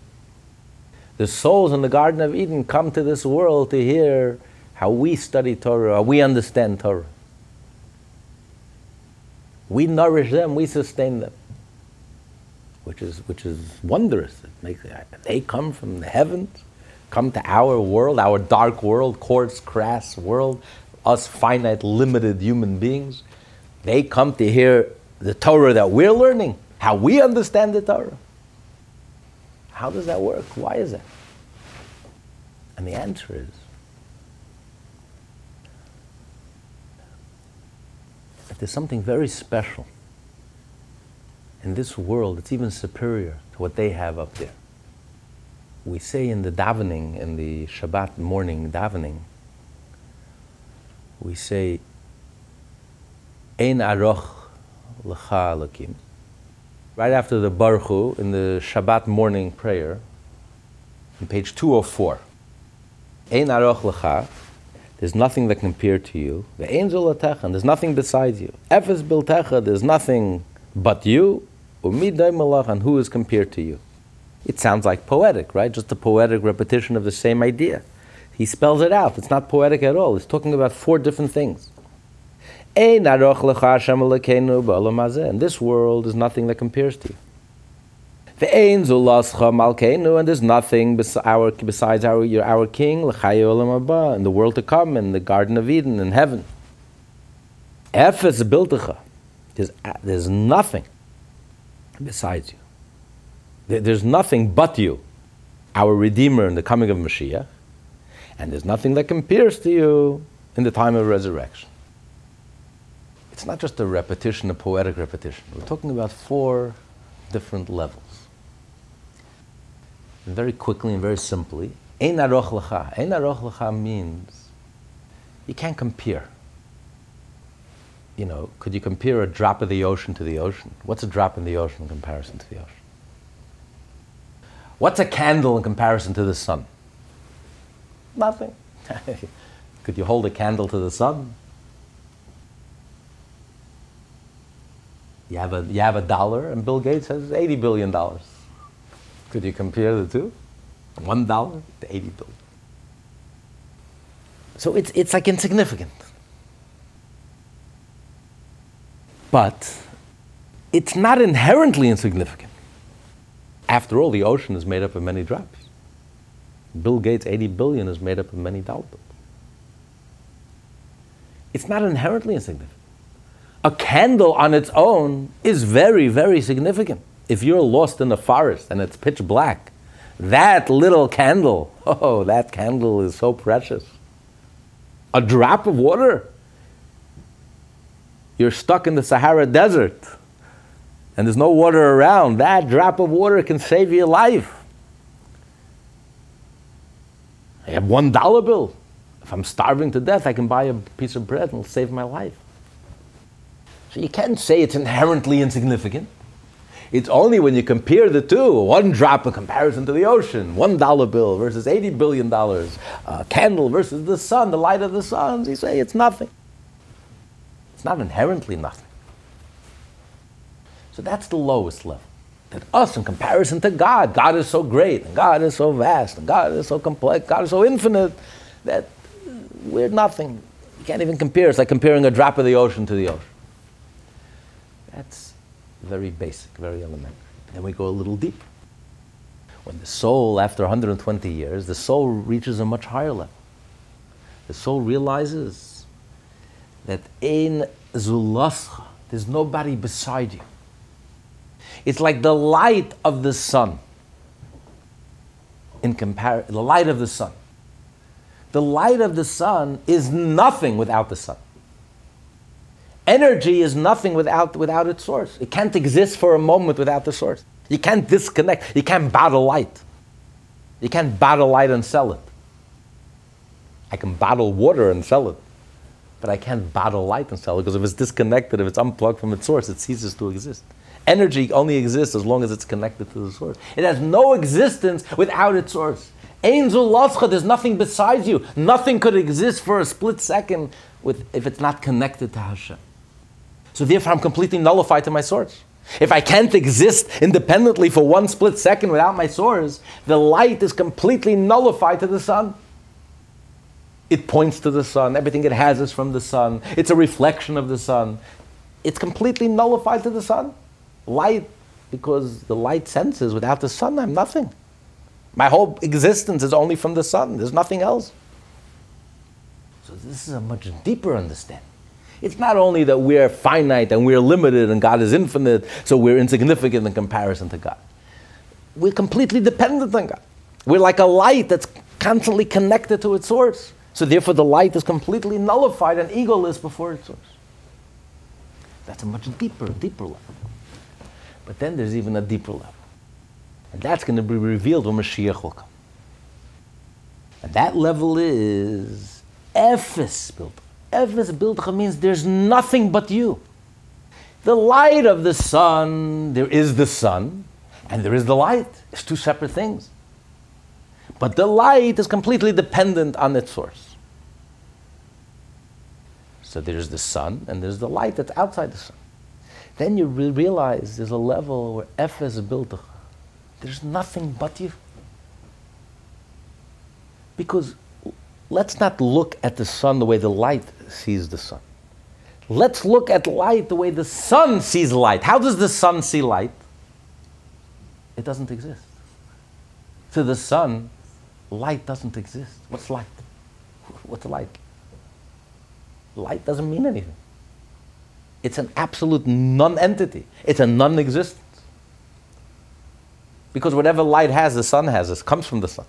The souls in the Garden of Eden come to this world to hear how we study Torah, how we understand Torah. We nourish them, we sustain them, which is, which is wondrous. It makes, they come from the heavens, come to our world, our dark world, coarse, crass world, us finite, limited human beings. They come to hear the Torah that we're learning, how we understand the Torah. How does that work? Why is it? And the answer is that there's something very special in this world that's even superior to what they have up there. We say in the davening, in the Shabbat morning davening, we say, Ein aroch l'cha alakim. Right after the Baruch in the Shabbat morning prayer, on page 204. Ein aroch l'cha, there's nothing that can compare to you. The angel and there's nothing besides you. Efes biltecha, there's nothing but you. Umidai and who is compared to you? It sounds like poetic, right? Just a poetic repetition of the same idea. He spells it out. It's not poetic at all. He's talking about four different things. In this world is nothing that compares to you. And there's nothing besides our, our king, in the world to come, in the Garden of Eden, in heaven. There's, there's nothing besides you. There's nothing but you, our Redeemer in the coming of Mashiach. And there's nothing that compares to you in the time of resurrection. It's not just a repetition, a poetic repetition. We're talking about four different levels. Very quickly and very simply, Ein aroch lecha. Ein aroch lecha means you can't compare. You know, could you compare a drop of the ocean to the ocean? What's a drop in the ocean in comparison to the ocean? What's a candle in comparison to the sun? Nothing. could you hold a candle to the sun? You have a, you have a dollar, and Bill Gates has $80 billion. Could you compare the two? One dollar to 80 billion. So it's, it's like insignificant. But it's not inherently insignificant. After all, the ocean is made up of many drops. Bill Gates' 80 billion is made up of many bills. It's not inherently insignificant a candle on its own is very, very significant. If you're lost in the forest and it's pitch black, that little candle, oh, that candle is so precious. A drop of water. You're stuck in the Sahara Desert and there's no water around. That drop of water can save your life. I have one dollar bill. If I'm starving to death, I can buy a piece of bread and save my life. So you can't say it's inherently insignificant. It's only when you compare the two, one drop in comparison to the ocean, one dollar bill versus eighty billion dollars, a candle versus the sun, the light of the sun, you say it's nothing. It's not inherently nothing. So that's the lowest level. That us, in comparison to God, God is so great, and God is so vast, and God is so complex, God is so infinite, that we're nothing. You can't even compare. It's like comparing a drop of the ocean to the ocean. That's very basic, very elementary. Then we go a little deeper. When the soul, after 120 years, the soul reaches a much higher level. The soul realizes that in zulascha, there's nobody beside you. It's like the light of the sun. In compar- the light of the sun. The light of the sun is nothing without the sun. Energy is nothing without, without its source. It can't exist for a moment without the source. You can't disconnect. You can't bottle light. You can't bottle light and sell it. I can bottle water and sell it, but I can't bottle light and sell it because if it's disconnected, if it's unplugged from its source, it ceases to exist. Energy only exists as long as it's connected to the source. It has no existence without its source. there's nothing besides you. Nothing could exist for a split second with, if it's not connected to Hashem. So therefore, I'm completely nullified to my source. If I can't exist independently for one split second without my source, the light is completely nullified to the sun. It points to the sun. Everything it has is from the sun. It's a reflection of the sun. It's completely nullified to the sun. Light, because the light senses without the sun, I'm nothing. My whole existence is only from the sun. There's nothing else. So this is a much deeper understanding. It's not only that we're finite and we're limited and God is infinite, so we're insignificant in comparison to God. We're completely dependent on God. We're like a light that's constantly connected to its source. So therefore the light is completely nullified and egoless before its source. That's a much deeper, deeper level. But then there's even a deeper level. And that's going to be revealed when Mashiach will come. And that level is Ephes built. Ephes built means there's nothing but you. The light of the sun, there is the sun, and there is the light. It's two separate things. But the light is completely dependent on its source. So there's the sun, and there's the light that's outside the sun. Then you re- realize there's a level where Ephes is built. There's nothing but you. Because let's not look at the sun the way the light sees the sun. Let's look at light the way the sun sees light. How does the sun see light? It doesn't exist. To the sun, light doesn't exist. What's light? What's light? Light doesn't mean anything. It's an absolute non entity, it's a non existence. Because whatever light has, the sun has, it comes from the sun.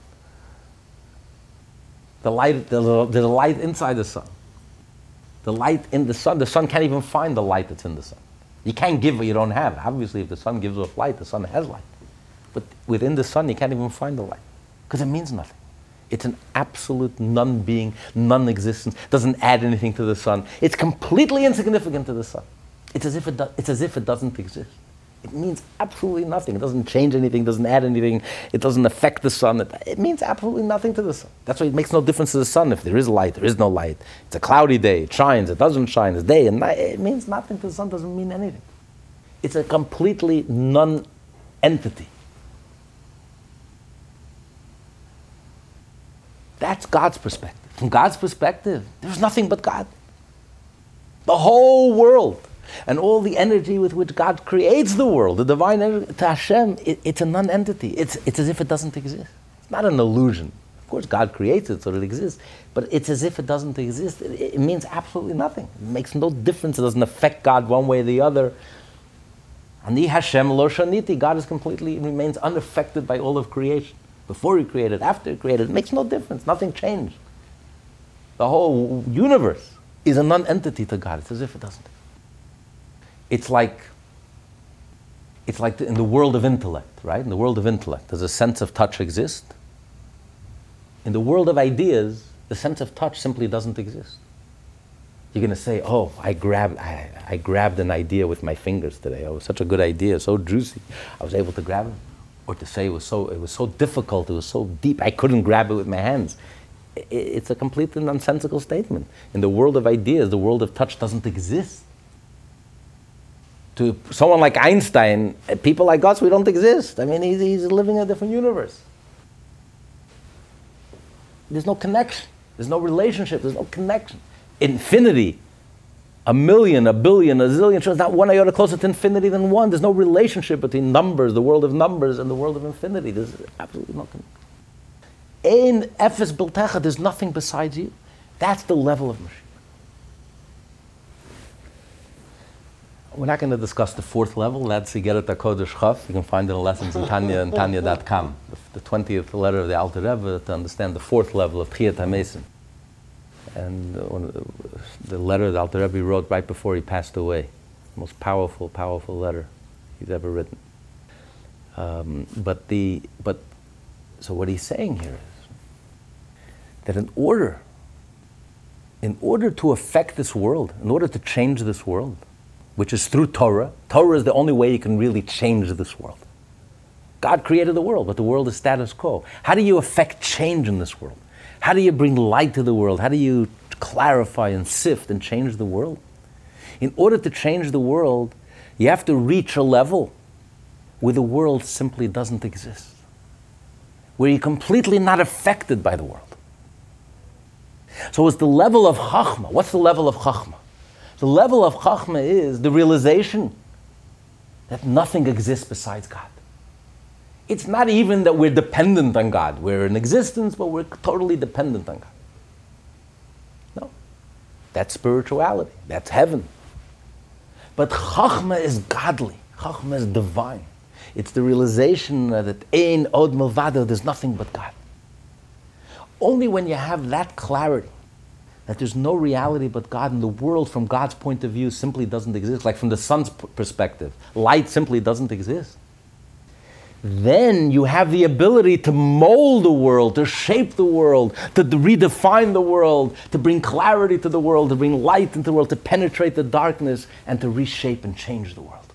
The light, there's a, light inside the sun. The light in the sun, the sun can't even find the light that's in the sun. You can't give what you don't have. Obviously, if the sun gives off light, the sun has light. But within the sun, you can't even find the light because it means nothing. It's an absolute non being, non existence, doesn't add anything to the sun. It's completely insignificant to the sun. It's as if it, do- it's as if it doesn't exist. It means absolutely nothing. It doesn't change anything, doesn't add anything, it doesn't affect the sun. It, it means absolutely nothing to the sun. That's why it makes no difference to the sun if there is light, there is no light. It's a cloudy day, it shines, it doesn't shine, it's day and night. It means nothing to the sun, doesn't mean anything. It's a completely non entity. That's God's perspective. From God's perspective, there's nothing but God. The whole world and all the energy with which God creates the world, the divine energy, to Hashem, it, it's a non entity. It's, it's as if it doesn't exist. It's not an illusion. Of course, God creates it so it exists, but it's as if it doesn't exist. It, it means absolutely nothing. It makes no difference. It doesn't affect God one way or the other. Ani Hashem lo shaniti. God is completely remains unaffected by all of creation. Before He created, after He created, it makes no difference. Nothing changed. The whole universe is a non-entity to God. It's as if it doesn't. It's like it's like in the world of intellect, right? In the world of intellect, does a sense of touch exist? In the world of ideas, the sense of touch simply doesn't exist. You're going to say, "Oh, I grabbed, I, I grabbed an idea with my fingers today. Oh, it was such a good idea, so juicy. I was able to grab it." Or to say it was so, it was so difficult, it was so deep, I couldn't grab it with my hands. It's a completely nonsensical statement. In the world of ideas, the world of touch doesn't exist. To someone like Einstein, uh, people like us, we don't exist. I mean, he's, he's living in a different universe. There's no connection. There's no relationship. There's no connection. Infinity, a million, a billion, a zillion, there's not one iota closer to infinity than one. There's no relationship between numbers, the world of numbers, and the world of infinity. There's absolutely nothing. In Ephes Biltecha, there's nothing besides you. That's the level of Mashiach. We're not going to discuss the fourth level. That's Igeret HaKodesh Chaf. You can find it in lessons in Tanya and Tanya.com. The, the 20th letter of the Alter Rebbe to understand the fourth level of Chiyat HaMesim. And the, the letter that Alter Rebbe wrote right before he passed away. Most powerful, powerful letter he's ever written. Um, but the, but, so what he's saying here is that in order, in order to affect this world, in order to change this world, which is through Torah. Torah is the only way you can really change this world. God created the world, but the world is status quo. How do you affect change in this world? How do you bring light to the world? How do you clarify and sift and change the world? In order to change the world, You have to reach a level where the world simply doesn't exist, where you're completely not affected by the world. So it's the level of chachma. What's the level of chachma? The level of chachma is the realization that nothing exists besides God. It's not even that we're dependent on God. We're in existence, but we're totally dependent on God. No. That's spirituality. That's heaven. But chachma is godly. Chachma is divine. It's the realization that ein od milvado, there's nothing but God. Only when you have that clarity, that there's no reality but God, and the world from God's point of view simply doesn't exist, like from the sun's perspective, light simply doesn't exist. Then you have the ability to mold the world, to shape the world, to redefine the world, to bring clarity to the world, to bring light into the world, to penetrate the darkness, and to reshape and change the world.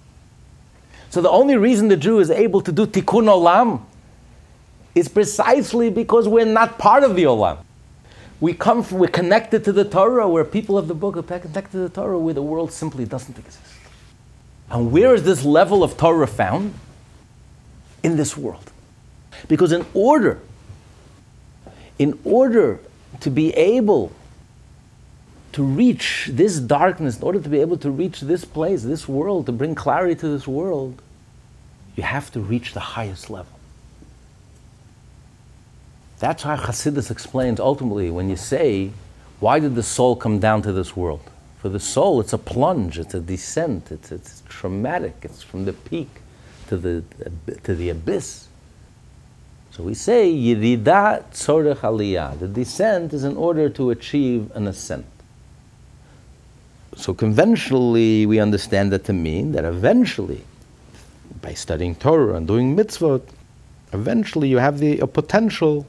So the only reason the Jew is able to do tikkun olam is precisely because we're not part of the olam. We come from, we're connected to the Torah, we're people of the book, we're connected to the Torah, where the world simply doesn't exist. And where is this level of Torah found? In this world. Because in order, in order to be able to reach this darkness, in order to be able to reach this place, this world, to bring clarity to this world, you have to reach the highest level. That's how Hasidus explains ultimately when you say, why did the soul come down to this world? For the soul, it's a plunge, it's a descent, it's, it's traumatic, it's from the peak to the, to the abyss. So we say, Yirida Tzorech Aliyah. The descent is in order to achieve an ascent. So conventionally, we understand that to mean that eventually by studying Torah and doing mitzvot, eventually you have the a potential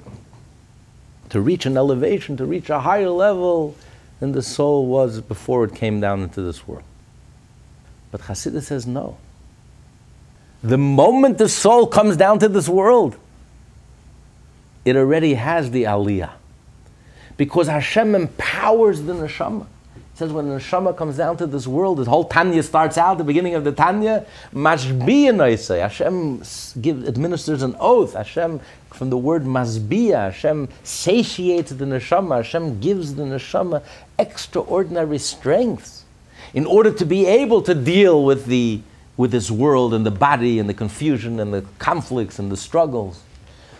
to reach an elevation, to reach a higher level than the soul was before it came down into this world. But Chassidus says no. The moment the soul comes down to this world, it already has the aliyah. Because Hashem empowers the neshama It says when the neshama comes down to this world, the whole Tanya starts out, the beginning of the Tanya, Mashbiya Hashem give, administers an oath. Hashem, from the word Masbiya, Hashem satiates the neshama. Hashem gives the neshama extraordinary strength in order to be able to deal with the with this world and the body and the confusion and the conflicts and the struggles.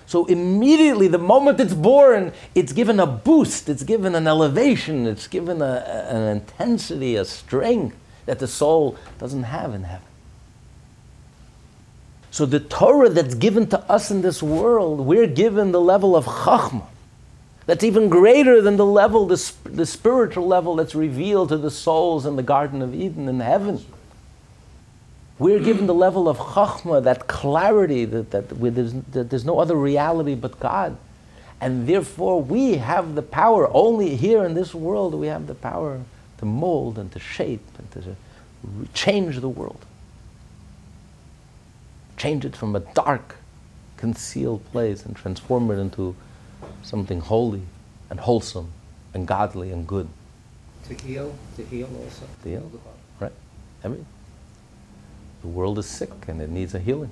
So immediately, the moment it's born, it's given a boost, it's given an elevation, it's given a, an intensity, a strength that the soul doesn't have in heaven. So the Torah that's given to us in this world, we're given the level of chachma. That's even greater than the level, the, the spiritual level that's revealed to the souls in the Garden of Eden in heaven. We're given the level of chachma, that clarity, that, that, there's, that there's no other reality but God. And therefore, we have the power, only here in this world, we have the power to mold and to shape and to change the world. Change it from a dark, concealed place and transform it into something holy and wholesome and godly and good. To heal, to heal also. To heal, right. Everything. The world is sick and it needs a healing.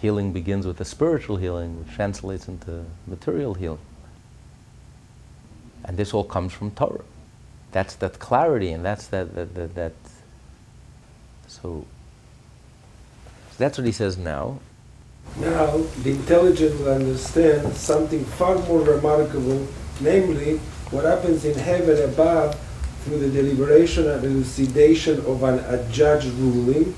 Healing begins with a spiritual healing, which translates into material healing. And this all comes from Torah. That's that clarity and that's that, that, that, that so, so that's what he says now. Now, the intelligent will understand something far more remarkable, namely what happens in heaven above through the deliberation and elucidation of an adjudged ruling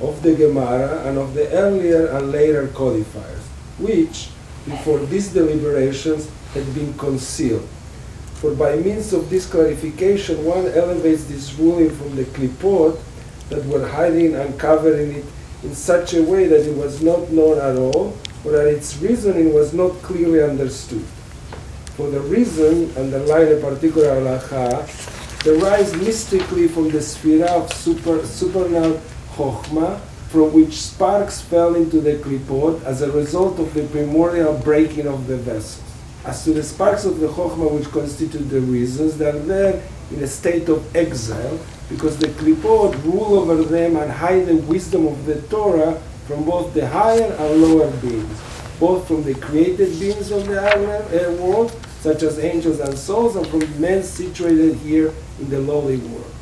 of the Gemara and of the earlier and later codifiers, which, before these deliberations, had been concealed. For by means of this clarification, one elevates this ruling from the klipot that were hiding and covering it in such a way that it was not known at all, or that its reasoning was not clearly understood. For the reason, underlying a particular halacha, derives mystically from the sphere of super, supernal Chokhmah, from which sparks fell into the klipot as a result of the primordial breaking of the vessels. As to the sparks of the Chokhmah which constitute the reasons, they are there in a state of exile, because the klipot rule over them and hide the wisdom of the Torah from both the higher and lower beings, both from the created beings of the higher world, such as angels and souls, and from men situated here in the lowly world.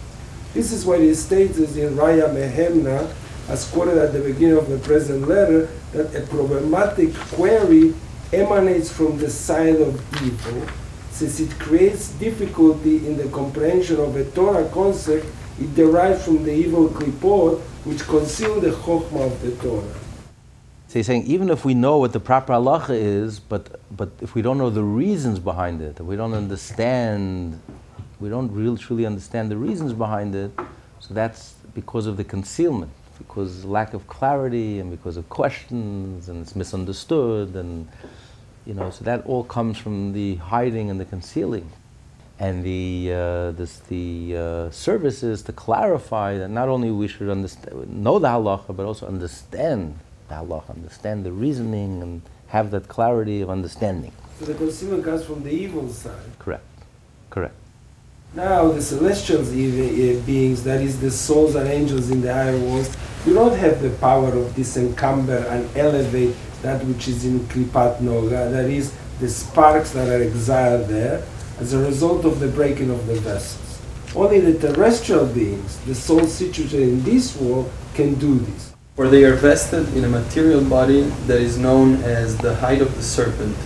This is what it states in Ra'aya Mehemna, as quoted at the beginning of the present letter, that a problematic query emanates from the side of evil, since it creates difficulty in the comprehension of a Torah concept, it derives from the evil klipot, which conceal the chokhmah of the Torah. So he's saying even if we know what the proper halacha is, but but if we don't know the reasons behind it, if we don't understand, we don't really truly understand the reasons behind it, so that's because of the concealment, because lack of clarity and because of questions and it's misunderstood and you know, so that all comes from the hiding and the concealing. And the, uh, this, the uh, service is to clarify that not only we should understand, know the halacha, but also understand the halacha, understand the reasoning, and have that clarity of understanding. So the concealment comes from the evil side. Correct. Correct. Now, the celestial uh, beings, that is, the souls and angels in the higher worlds, do not have the power of disencumber and elevate that which is in Klipat Noga, that is, the sparks that are exiled there as a result of the breaking of the vessels. Only the terrestrial beings, the souls situated in this world, can do this. For they are vested in a material body that is known as the hide of the serpent,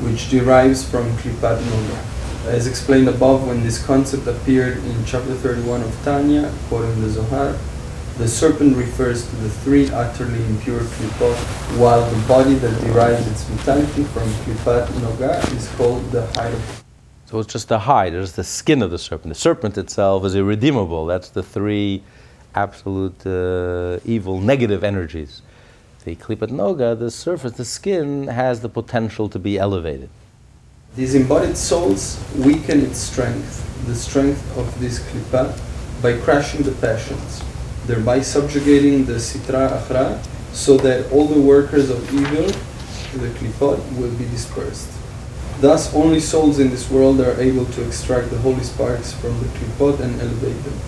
which derives from Klipat Noga. As explained above, when this concept appeared in chapter 31 of Tanya, quoting the Zohar, the serpent refers to the three utterly impure klipot, while the body that derives its vitality from klipat noga is called the hide so it's just the hide, it's the skin of the serpent. The serpent itself is irredeemable. That's the three absolute uh, evil, negative energies. The klipat noga, the surface, the skin, has the potential to be elevated. These embodied souls weaken its strength, the strength of this klipa, by crushing the passions, thereby subjugating the sitra achra, so that all the workers of evil, the klipot, will be dispersed. Thus, only souls in this world are able to extract the holy sparks from the klipot and elevate them.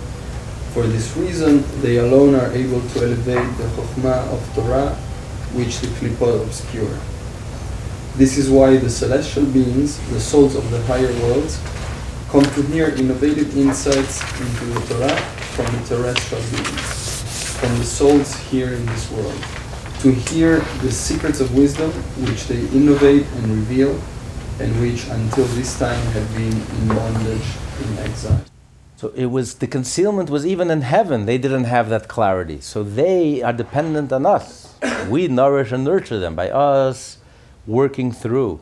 For this reason, they alone are able to elevate the chokhmah of Torah, which the klipot obscure. This is why the celestial beings, the souls of the higher worlds, come to hear innovative insights into the Torah from the terrestrial beings, from the souls here in this world, to hear the secrets of wisdom which they innovate and reveal and which until this time had been in bondage, in exile. So it was the concealment was even in heaven. They didn't have that clarity. So they are dependent on us. we nourish and nurture them by us working through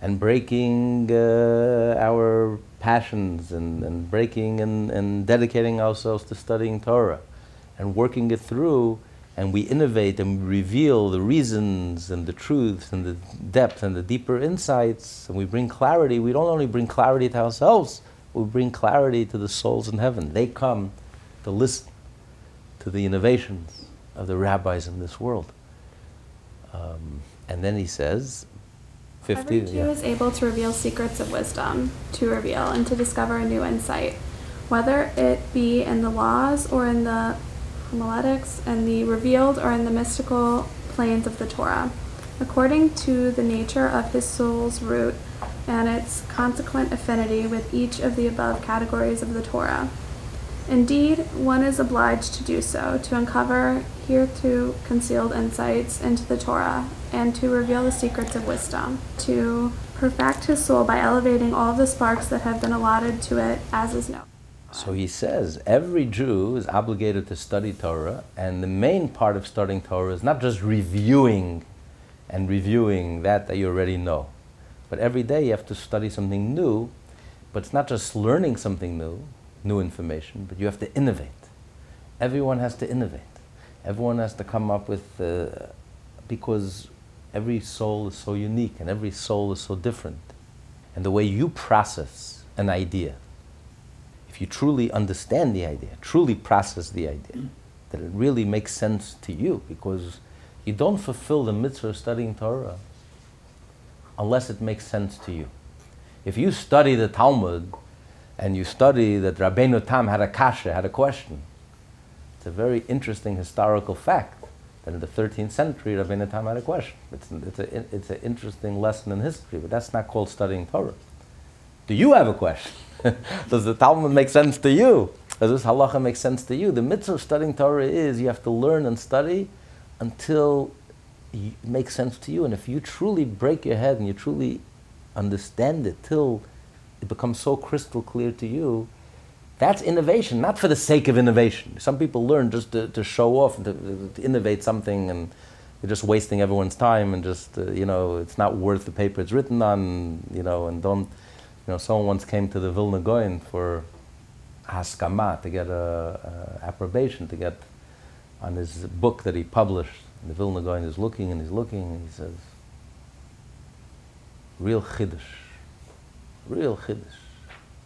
and breaking uh, our passions and, and breaking and, and dedicating ourselves to studying Torah and working it through and we innovate and reveal the reasons and the truths and the depth and the deeper insights and we bring clarity, we don't only bring clarity to ourselves, we bring clarity to the souls in heaven. They come to listen to the innovations of the rabbis in this world. Um, and then he says, 50, Every Jew yeah. is able to reveal secrets of wisdom, to reveal and to discover a new insight, whether it be in the laws or in the homiletics and the revealed or in the mystical planes of the Torah, according to the nature of his soul's root and its consequent affinity with each of the above categories of the Torah. Indeed, one is obliged to do so, to uncover hereto concealed insights into the Torah, and to reveal the secrets of wisdom, to perfect his soul by elevating all the sparks that have been allotted to it, as is known. So he says every Jew is obligated to study Torah, and the main part of studying Torah is not just reviewing and reviewing that that you already know, but every day you have to study something new. But it's not just learning something new, new information, but you have to innovate. Everyone has to innovate. Everyone has to come up with, uh, because every soul is so unique and every soul is so different. And the way you process an idea, if you truly understand the idea, truly process the idea, that it really makes sense to you because you don't fulfill the mitzvah of studying Torah unless it makes sense to you. If you study the Talmud and you study that Rabbeinu Tam had a kasha, had a question. It's a very interesting historical fact that in the 13th century, Rabbeinu Tam had a question. It's, it's, a, it's an interesting lesson in history, but that's not called studying Torah. Do you have a question? Does the Talmud make sense to you? Does this halacha make sense to you? The mitzvah of studying Torah is you have to learn and study until it makes sense to you. And if you truly break your head and you truly understand it till it becomes so crystal clear to you, that's innovation, not for the sake of innovation. Some people learn just to, to show off and to, to, innovate something and you're just wasting everyone's time and just, uh, you know, it's not worth the paper it's written on, you know, and don't, you know, someone once came to the Vilna Gaon for haskama, to get a, a, approbation, to get on his book that he published. And the Vilna Gaon is looking and he's looking and he says, real chiddush, real chiddush.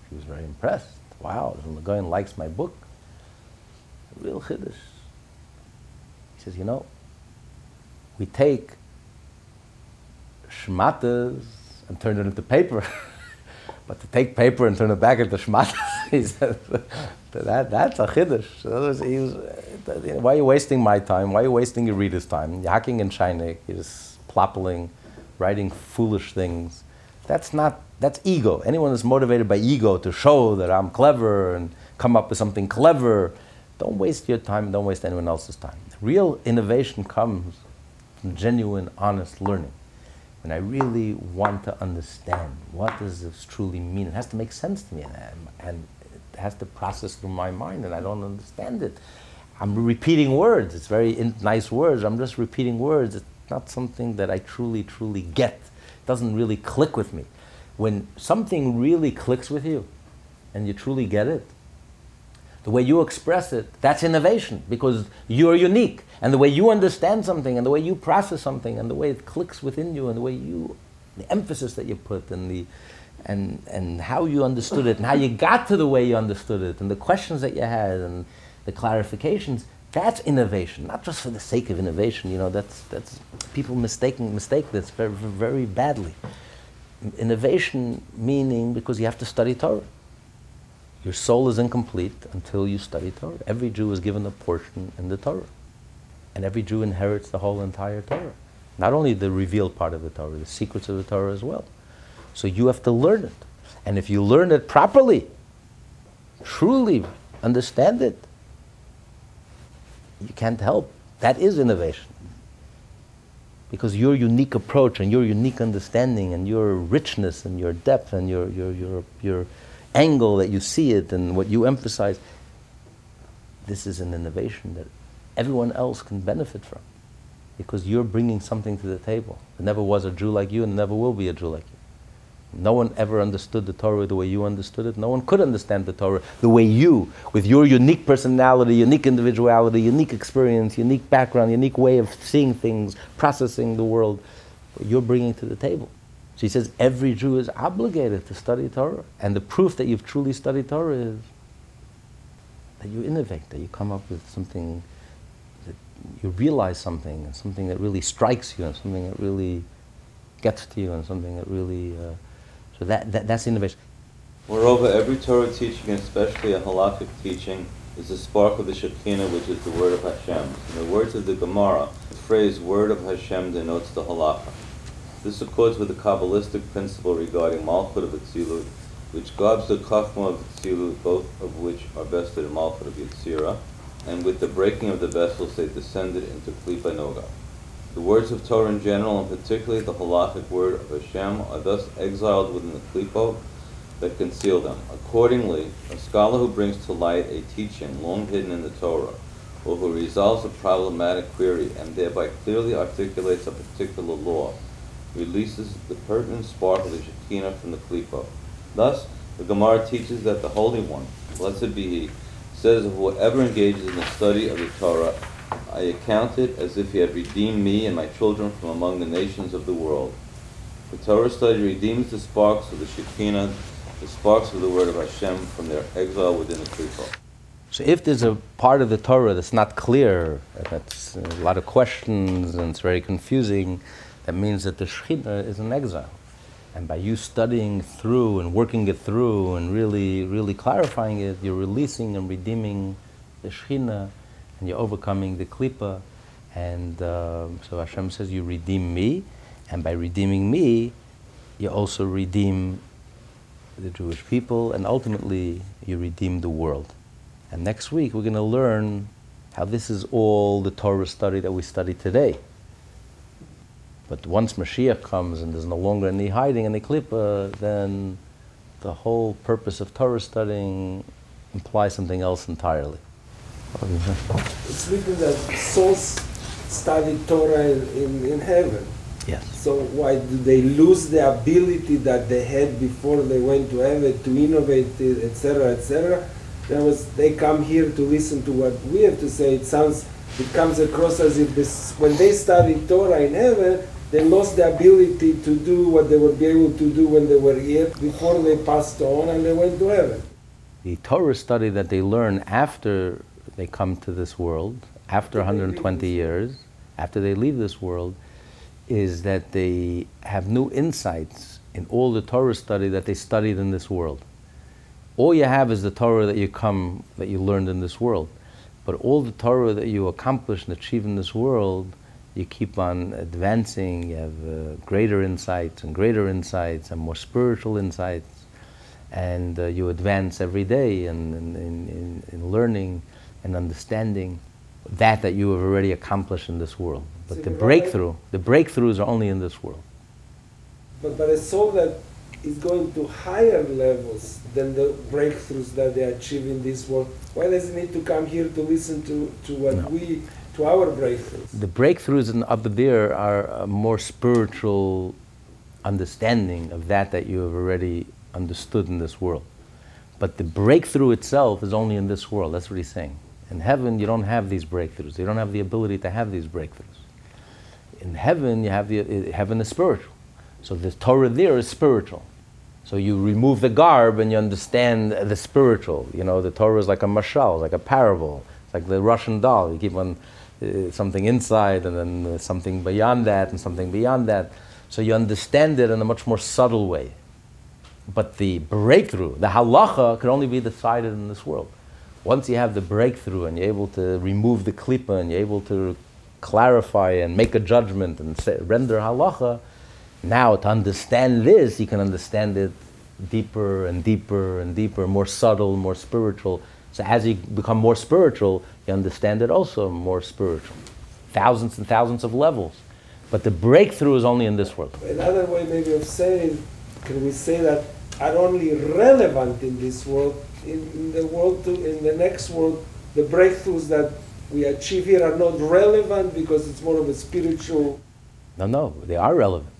He was very impressed. Wow, the Gaon likes my book. Real chiddush. He says, you know, we take shmatas and turn it into paper. But to take paper and turn it back into shmatas, he said, that, that's a chiddush. he was, why are you wasting my time? Why are you wasting your reader's time? You're hacking in you're just plopping, writing foolish things. That's not, that's ego. Anyone that's motivated by ego to show that I'm clever and come up with something clever, don't waste your time, don't waste anyone else's time. Real innovation comes from genuine, honest learning When I really want to understand what does this truly mean. It has to make sense to me, and, it has to process through my mind, and I don't understand it. I'm repeating words. It's very in, nice words. I'm just repeating words. It's not something that I truly, truly get. It doesn't really click with me. When something really clicks with you, and you truly get it, the way you express it, that's innovation because you're unique. And the way you understand something, and the way you process something, and the way it clicks within you, and the way you, the emphasis that you put, and the, and and how you understood it, and how you got to the way you understood it, and the questions that you had, and the clarifications. That's innovation, not just for the sake of innovation. You know, that's that's people mistaking mistake this very very badly. Innovation meaning because you have to study Torah. Your soul is incomplete until you study Torah. Every Jew is given a portion in the Torah. And every Jew inherits the whole entire Torah. Not only the revealed part of the Torah, the secrets of the Torah as well. So you have to learn it. And if you learn it properly, truly understand it, you can't help. That is innovation. Because your unique approach and your unique understanding and your richness and your depth and your, your, your, your angle that you see it and what you emphasize, this is an innovation that everyone else can benefit from because you're bringing something to the table. There never was a Jew like you and there never will be a Jew like you. No one ever understood the Torah the way you understood it. No one could understand the Torah the way you, with your unique personality, unique individuality, unique experience, unique background, unique way of seeing things, processing the world, you're bringing to the table. So he says every Jew is obligated to study Torah. And the proof that you've truly studied Torah is that you innovate, that you come up with something, that you realize something, something that really strikes you, and something that really gets to you, and something that really. Uh, so that, that, that's innovation. Moreover, every Torah teaching, especially a halakhic teaching, is the spark of the Shekinah, which is the word of Hashem. In the words of the Gemara, the phrase word of Hashem denotes the halakha. This accords with the Kabbalistic principle regarding Malchut of Atzilut, which gobs the Chachma of Atzilut, both of which are vested in Malchut of Yetzirah, and with the breaking of the vessels they descended into Klipa Noga. The words of Torah in general, and particularly the halachic word of Hashem, are thus exiled within the Klipo that conceal them. Accordingly, a scholar who brings to light a teaching long hidden in the Torah, or who resolves a problematic query and thereby clearly articulates a particular law, releases the pertinent spark of the Shekinah from the Klipo. Thus, the Gemara teaches that the Holy One, blessed be He, says of whoever engages in the study of the Torah, I account it as if he had redeemed me and my children from among the nations of the world. The Torah study redeems the sparks of the Shekinah, the sparks of the word of Hashem from their exile within the Klipo. So if there's a part of the Torah that's not clear, that's a lot of questions and it's very confusing, that means that the Shekhinah is in exile. And by you studying through and working it through and really, really clarifying it, you're releasing and redeeming the Shekhinah and you're overcoming the Klippa. And um, so Hashem says, You redeem me, and by redeeming me, you also redeem the Jewish people, and ultimately, you redeem the world. And next week, we're going to learn how this is all the Torah study that we study today. But once Mashiach comes and there's no longer any hiding, any klippa, then the whole purpose of Torah studying implies something else entirely. It's written that souls study Torah in, in, heaven. Yes. So why do they lose the ability that they had before they went to heaven to innovate, etc., etc.? There was they come here to listen to what we have to say. It sounds, it comes across as if this when they studied Torah in heaven, they lost the ability to do what they would be able to do when they were here before they passed on and they went to heaven. The Torah study that they learn after they come to this world, after 120 years, after they leave this world, is that they have new insights in all the Torah study that they studied in this world. All you have is the Torah that you come, that you learned in this world. But all the Torah that you accomplish and achieve in this world, you keep on advancing, you have uh, greater insights and greater insights and more spiritual insights, and uh, you advance every day in, in, in, in, learning and understanding that that you have already accomplished in this world. But the breakthrough, the breakthroughs are only in this world. But, but a soul that is going to higher levels than the breakthroughs that they achieve in this world, why does it need to come here to listen to, to what no. we to our breakthroughs. The breakthroughs in, up there are a more spiritual understanding of that that you have already understood in this world. But the breakthrough itself is only in this world. That's what he's saying. In heaven, you don't have these breakthroughs. You don't have the ability to have these breakthroughs. In heaven, you have the uh, heaven is spiritual. So the Torah there is spiritual. So you remove the garb and you understand the spiritual. You know, the Torah is like a mashal, like a parable. It's like the Russian doll. You keep on uh, something inside and then uh, something beyond that and something beyond that. So you understand it in a much more subtle way. But the breakthrough, the halacha, could only be decided in this world. Once you have the breakthrough and you're able to remove the klippa and you're able to clarify and make a judgment and say, render halacha, now to understand this, you can understand it deeper and deeper and deeper, more subtle, more spiritual. So as you become more spiritual, you understand it also more spiritual. Thousands and thousands of levels. But the breakthrough is only in this world. Another way maybe of saying, can we say that are only relevant in this world, in, in the world to, in the next world, the breakthroughs that we achieve here are not relevant because it's more of a spiritual. No, no, they are relevant.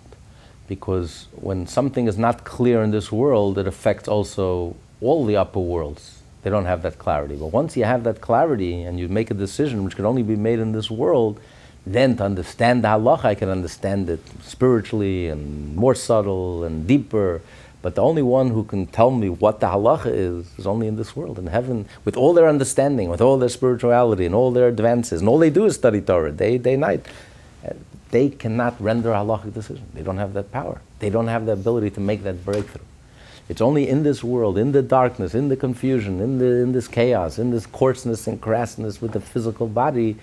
Because when something is not clear in this world, it affects also all the upper worlds they don't have that clarity. But once you have that clarity and you make a decision which can only be made in this world, then to understand the halacha, I can understand it spiritually and more subtle and deeper. But the only one who can tell me what the halacha is is only in this world. In heaven, with all their understanding, with all their spirituality and all their advances, and all they do is study Torah day, day, night. Uh, they cannot render a halachic decision. They don't have that power. They don't have the ability to make that breakthrough. It's only in this world, in the darkness, in the confusion, in, the, in this chaos, in this coarseness and crassness with the physical body,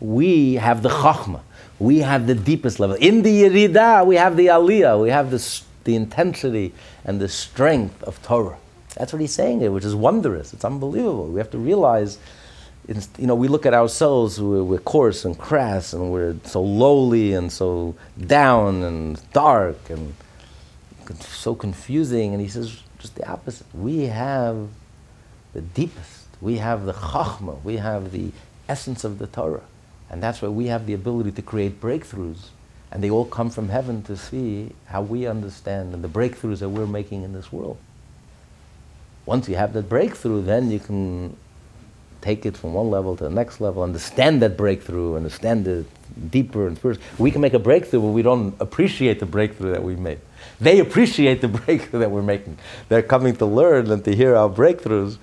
we have the chachma. We have the deepest level. In the Yerida, we have the aliyah. We have the intensity and the strength of Torah. That's what he's saying here, which is wondrous. It's unbelievable. We have to realize, you know, we look at ourselves, we're, we're coarse and crass, and we're so lowly and so down and dark and so confusing. And he says just the opposite. We have the deepest. We have the chachma. We have the essence of the Torah. And that's why we have the ability to create breakthroughs. And they all come from heaven to see how we understand and the breakthroughs that we're making in this world. Once you have that breakthrough, then you can take it from one level to the next level, understand that breakthrough, understand it deeper and first. We can make a breakthrough, but we don't appreciate the breakthrough that we made. They appreciate the breakthrough that we're making. They're coming to learn and to hear our breakthroughs,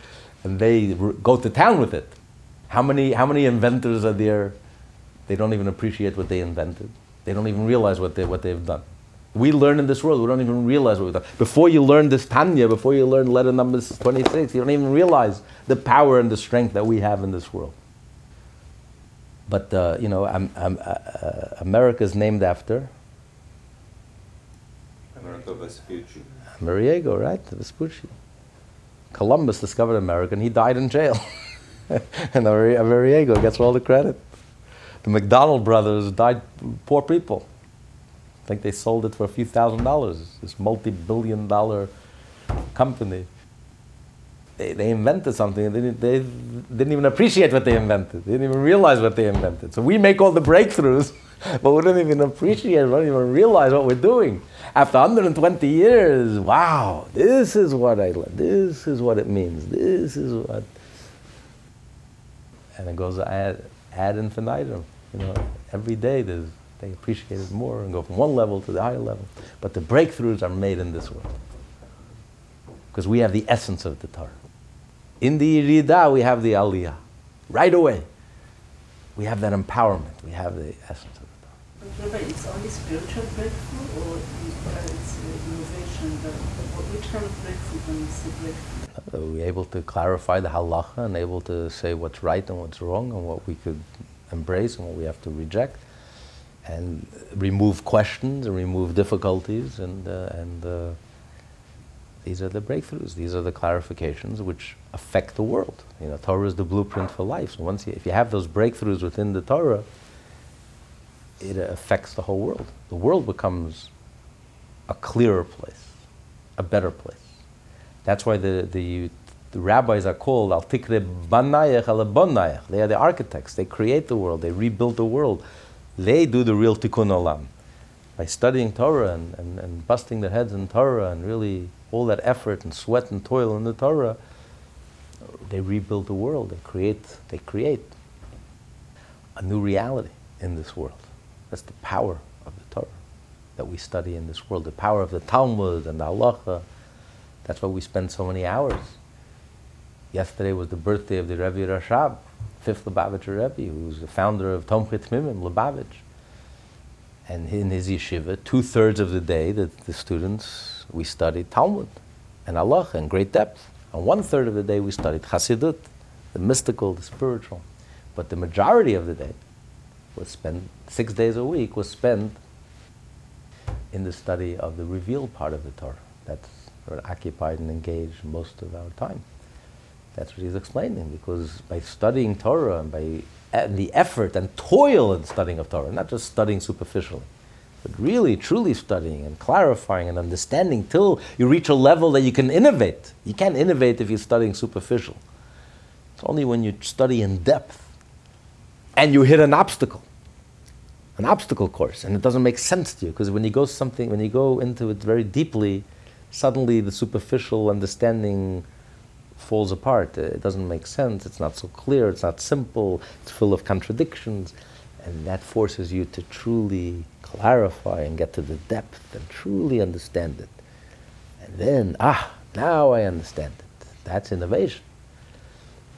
and they r- go to town with it. How many, how many inventors are there? They don't even appreciate what they invented. They don't even realize what, they, what they've done. We learn in this world, we don't even realize what we've done. Before you learn this Tanya, before you learn letter number 26, you don't even realize the power and the strength that we have in this world. But, uh, you know, um, um, uh, uh, America is named after America Vespucci. Amerigo, right? Vespucci. Columbus discovered America and he died in jail. and Amerigo gets all the credit. The McDonald brothers died poor people. I think they sold it for a few thousand dollars. This multi-billion dollar company. They, they invented something. They didn't, they didn't even appreciate what they invented. They didn't even realize what they invented. So we make all the breakthroughs, but we don't even appreciate, we don't even realize what we're doing. After 120 years, wow, this is what I learned. This is what it means. This is what. And it goes ad, ad infinitum. You know, every day they appreciate it more and go from one level to the higher level. But the breakthroughs are made in this world. Because we have the essence of the Torah. In the Yerida, we have the Aliyah. Right away. We have that empowerment. We have the essence of the Torah. But Rabbi, it's only spiritual breakthrough or it's innovation? The, which kind of breakthrough when you say breakthrough? Are we able to clarify the halacha and able to say what's right and what's wrong and what we could embrace and what we have to reject and remove questions and remove difficulties and, uh, and uh, these are the breakthroughs. These are the clarifications which affect the world. You know, Torah is the blueprint for life. So once you, if you have those breakthroughs within the Torah, it affects the whole world. The world becomes a clearer place, a better place. That's why the, the, the rabbis are called al tikre banayach al bonayach. They are the architects. They create the world. They rebuild the world. They do the real tikkun olam by studying Torah and, and, and busting their heads in Torah and really all that effort and sweat and toil in the Torah, they rebuild the world. They create, they create a new reality in this world. That's the power of the Torah that we study in this world. The power of the Talmud and the Halacha. That's why we spend so many hours. Yesterday was the birthday of the Rebbe Rashab, fifth Lubavitcher Rebbe, who's the founder of Tomchei Tmimim, Lubavitch. And in his yeshiva, two thirds of the day, the, the students, we studied Talmud and Halacha in great depth. And one third of the day, we studied Hasidut, the mystical, the spiritual. But the majority of the day was spent, six days a week, was spent in the study of the revealed part of the Torah. That's occupied and engaged most of our time. That's what he's explaining, because by studying Torah and by and the effort and toil in studying of Torah, not just studying superficially, but really, truly studying and clarifying and understanding till you reach a level that you can innovate. You can't innovate if you're studying superficial. It's only when you study in depth and you hit an obstacle, an obstacle course, and it doesn't make sense to you because when you go something, when you go into it very deeply, suddenly the superficial understanding falls apart. It doesn't make sense. It's not so clear. It's not simple. It's full of contradictions. And that forces you to truly clarify and get to the depth and truly understand it. And then, ah, now I understand it. That's innovation.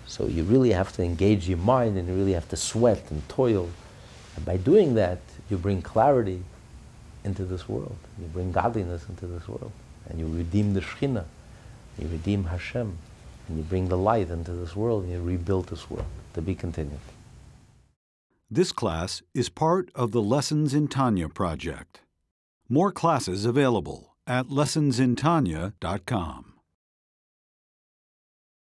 So you really have to engage your mind and you really have to sweat and toil. And by doing that, you bring clarity into this world. You bring godliness into this world. And you redeem the Shekhinah. You redeem Hashem and you bring the light into this world and you rebuild this world to be continued. This class is part of the Lessons in Tanya project. More classes available at lessonsintanya.com.